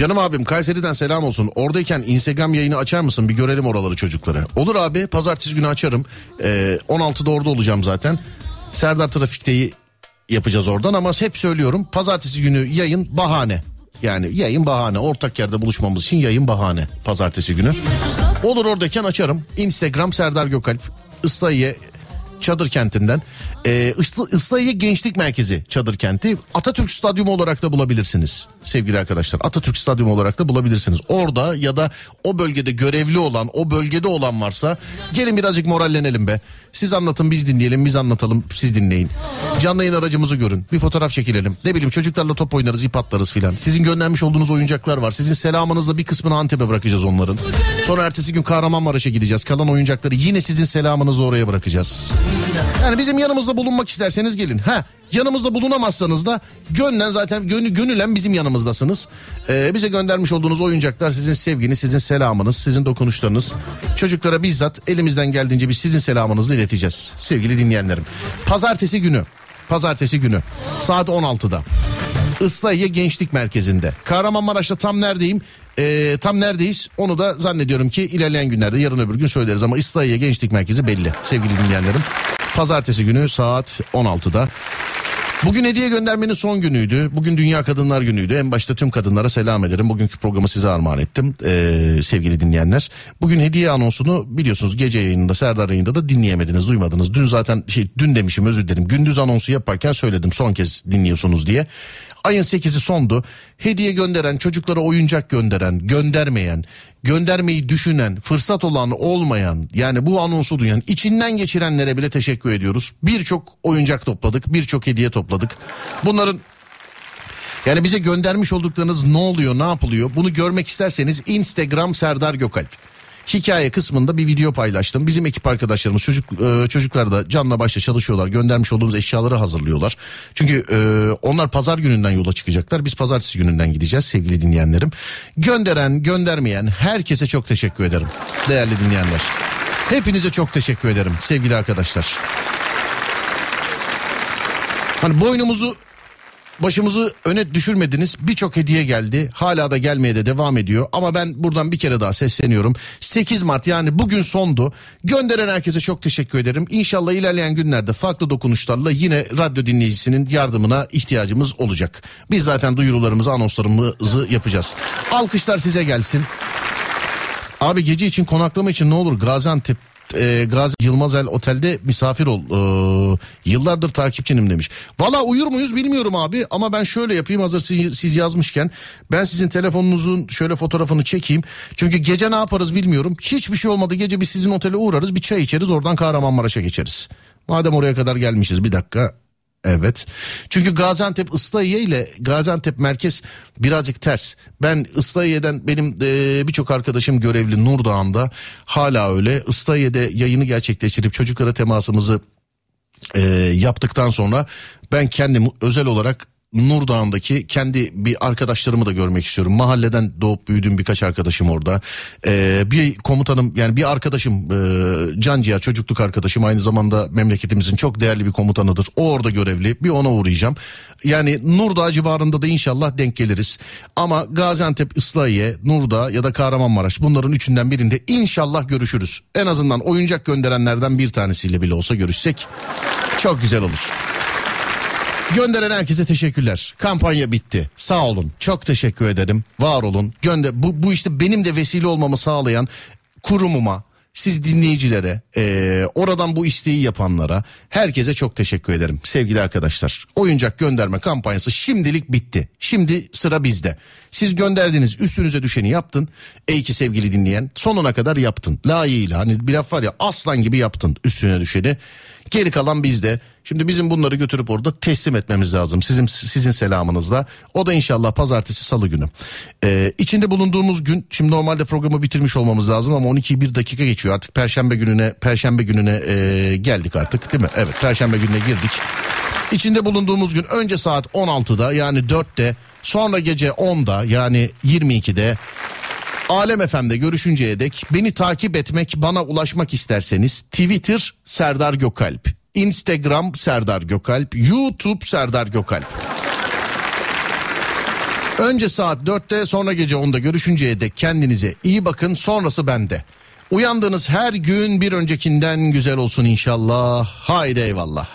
Canım abim Kayseri'den selam olsun. Oradayken Instagram yayını açar mısın? Bir görelim oraları çocukları. Olur abi pazartesi günü açarım. Ee, 16'da orada olacağım zaten. Serdar Trafik'teyi yapacağız oradan ama hep söylüyorum pazartesi günü yayın bahane. Yani yayın bahane. Ortak yerde buluşmamız için yayın bahane pazartesi günü. Olur oradayken açarım. Instagram Serdar Gökalp. Islahiye Çadır Kenti'nden. Ee, Isla- Islahiye Gençlik Merkezi Çadır Kenti. Atatürk Stadyumu olarak da bulabilirsiniz sevgili arkadaşlar. Atatürk Stadyumu olarak da bulabilirsiniz. Orada ya da o bölgede görevli olan, o bölgede olan varsa gelin birazcık morallenelim be. Siz anlatın biz dinleyelim, biz anlatalım siz dinleyin. Canlı yayın aracımızı görün. Bir fotoğraf çekilelim. Ne bileyim çocuklarla top oynarız, ip atlarız filan. Sizin göndermiş olduğunuz oyuncaklar var. Sizin selamınızla bir kısmını Antep'e bırakacağız onların. Sonra ertesi gün Kahramanmaraş'a gideceğiz. Kalan oyuncakları yine sizin selamınızla oraya bırakacağız. Yani bizim yanımızda bulunmak isterseniz gelin. Ha yanımızda bulunamazsanız da gönlen zaten gönü, gönülen bizim yanımızdasınız. Ee, bize göndermiş olduğunuz oyuncaklar sizin sevginiz, sizin selamınız, sizin dokunuşlarınız. Çocuklara bizzat elimizden geldiğince biz sizin selamınızı ileteceğiz sevgili dinleyenlerim. Pazartesi günü, pazartesi günü saat 16'da. Islahiye Gençlik Merkezi'nde. Kahramanmaraş'ta tam neredeyim? Ee, tam neredeyiz? Onu da zannediyorum ki ilerleyen günlerde yarın öbür gün söyleriz ama İslahiye Gençlik Merkezi belli sevgili dinleyenlerim. Pazartesi günü saat 16'da. Bugün hediye göndermenin son günüydü. Bugün Dünya Kadınlar Günü'ydü. En başta tüm kadınlara selam ederim. Bugünkü programı size armağan ettim ee, sevgili dinleyenler. Bugün hediye anonsunu biliyorsunuz gece yayınında Serdar yayında da dinleyemediniz, duymadınız. Dün zaten şey dün demişim özür dilerim. Gündüz anonsu yaparken söyledim son kez dinliyorsunuz diye. Ayın 8'i sondu. Hediye gönderen, çocuklara oyuncak gönderen, göndermeyen, göndermeyi düşünen, fırsat olan, olmayan yani bu anonsu duyan, içinden geçirenlere bile teşekkür ediyoruz. Birçok oyuncak topladık, birçok hediye topladık. Bunların yani bize göndermiş olduklarınız ne oluyor, ne yapılıyor? Bunu görmek isterseniz Instagram Serdar Gökalp. Hikaye kısmında bir video paylaştım. Bizim ekip arkadaşlarımız çocuk e, çocuklar da canla başla çalışıyorlar. Göndermiş olduğumuz eşyaları hazırlıyorlar. Çünkü e, onlar pazar gününden yola çıkacaklar. Biz pazartesi gününden gideceğiz sevgili dinleyenlerim. Gönderen, göndermeyen herkese çok teşekkür ederim. Değerli dinleyenler. Hepinize çok teşekkür ederim sevgili arkadaşlar. Hani boynumuzu başımızı öne düşürmediniz. Birçok hediye geldi. Hala da gelmeye de devam ediyor. Ama ben buradan bir kere daha sesleniyorum. 8 Mart yani bugün sondu. Gönderen herkese çok teşekkür ederim. İnşallah ilerleyen günlerde farklı dokunuşlarla yine radyo dinleyicisinin yardımına ihtiyacımız olacak. Biz zaten duyurularımızı, anonslarımızı yapacağız. Alkışlar size gelsin. Abi gece için konaklama için ne olur Gaziantep e, Gazi Yılmazel Otel'de misafir ol. Ee, yıllardır takipçinim demiş. Valla uyur muyuz bilmiyorum abi ama ben şöyle yapayım hazır siz, siz yazmışken ben sizin telefonunuzun şöyle fotoğrafını çekeyim. Çünkü gece ne yaparız bilmiyorum. Hiçbir şey olmadı gece biz sizin otele uğrarız bir çay içeriz oradan Kahramanmaraş'a geçeriz. Madem oraya kadar gelmişiz bir dakika Evet. Çünkü Gaziantep Islahiye ile Gaziantep merkez birazcık ters. Ben Islahiye'den benim e, birçok arkadaşım görevli Nurdağ'ında hala öyle. Islahiye'de yayını gerçekleştirip çocuklara temasımızı e, yaptıktan sonra ben kendim özel olarak Nurdağ'ındaki kendi bir arkadaşlarımı da görmek istiyorum. Mahalleden doğup büyüdüğüm birkaç arkadaşım orada. Ee, bir komutanım yani bir arkadaşım e, Can Ciğer çocukluk arkadaşım aynı zamanda memleketimizin çok değerli bir komutanıdır. O orada görevli bir ona uğrayacağım. Yani Nurdağ civarında da inşallah denk geliriz. Ama Gaziantep, Islahiye, Nurdağ ya da Kahramanmaraş bunların üçünden birinde inşallah görüşürüz. En azından oyuncak gönderenlerden bir tanesiyle bile olsa görüşsek çok güzel olur. Gönderen herkese teşekkürler. Kampanya bitti. Sağ olun. Çok teşekkür ederim. Var olun. Gönder bu, bu işte benim de vesile olmamı sağlayan kurumuma, siz dinleyicilere, e, oradan bu isteği yapanlara herkese çok teşekkür ederim sevgili arkadaşlar. Oyuncak gönderme kampanyası şimdilik bitti. Şimdi sıra bizde. Siz gönderdiniz üstünüze düşeni yaptın. Ey ki sevgili dinleyen sonuna kadar yaptın. Layığıyla hani bir laf var ya aslan gibi yaptın üstüne düşeni. Geri kalan bizde. Şimdi bizim bunları götürüp orada teslim etmemiz lazım. Sizin sizin selamınızla. O da inşallah pazartesi salı günü. Ee, içinde bulunduğumuz gün şimdi normalde programı bitirmiş olmamız lazım ama 12'yi bir dakika geçiyor. Artık perşembe gününe perşembe gününe e, geldik artık değil mi? Evet perşembe gününe girdik. İçinde bulunduğumuz gün önce saat 16'da yani 4'te sonra gece 10'da yani 22'de Alem FM'de görüşünceye dek beni takip etmek, bana ulaşmak isterseniz Twitter Serdar Gökalp, Instagram Serdar Gökalp, YouTube Serdar Gökalp. Önce saat 4'te sonra gece 10'da görüşünceye dek kendinize iyi bakın sonrası bende. Uyandığınız her gün bir öncekinden güzel olsun inşallah. Haydi eyvallah.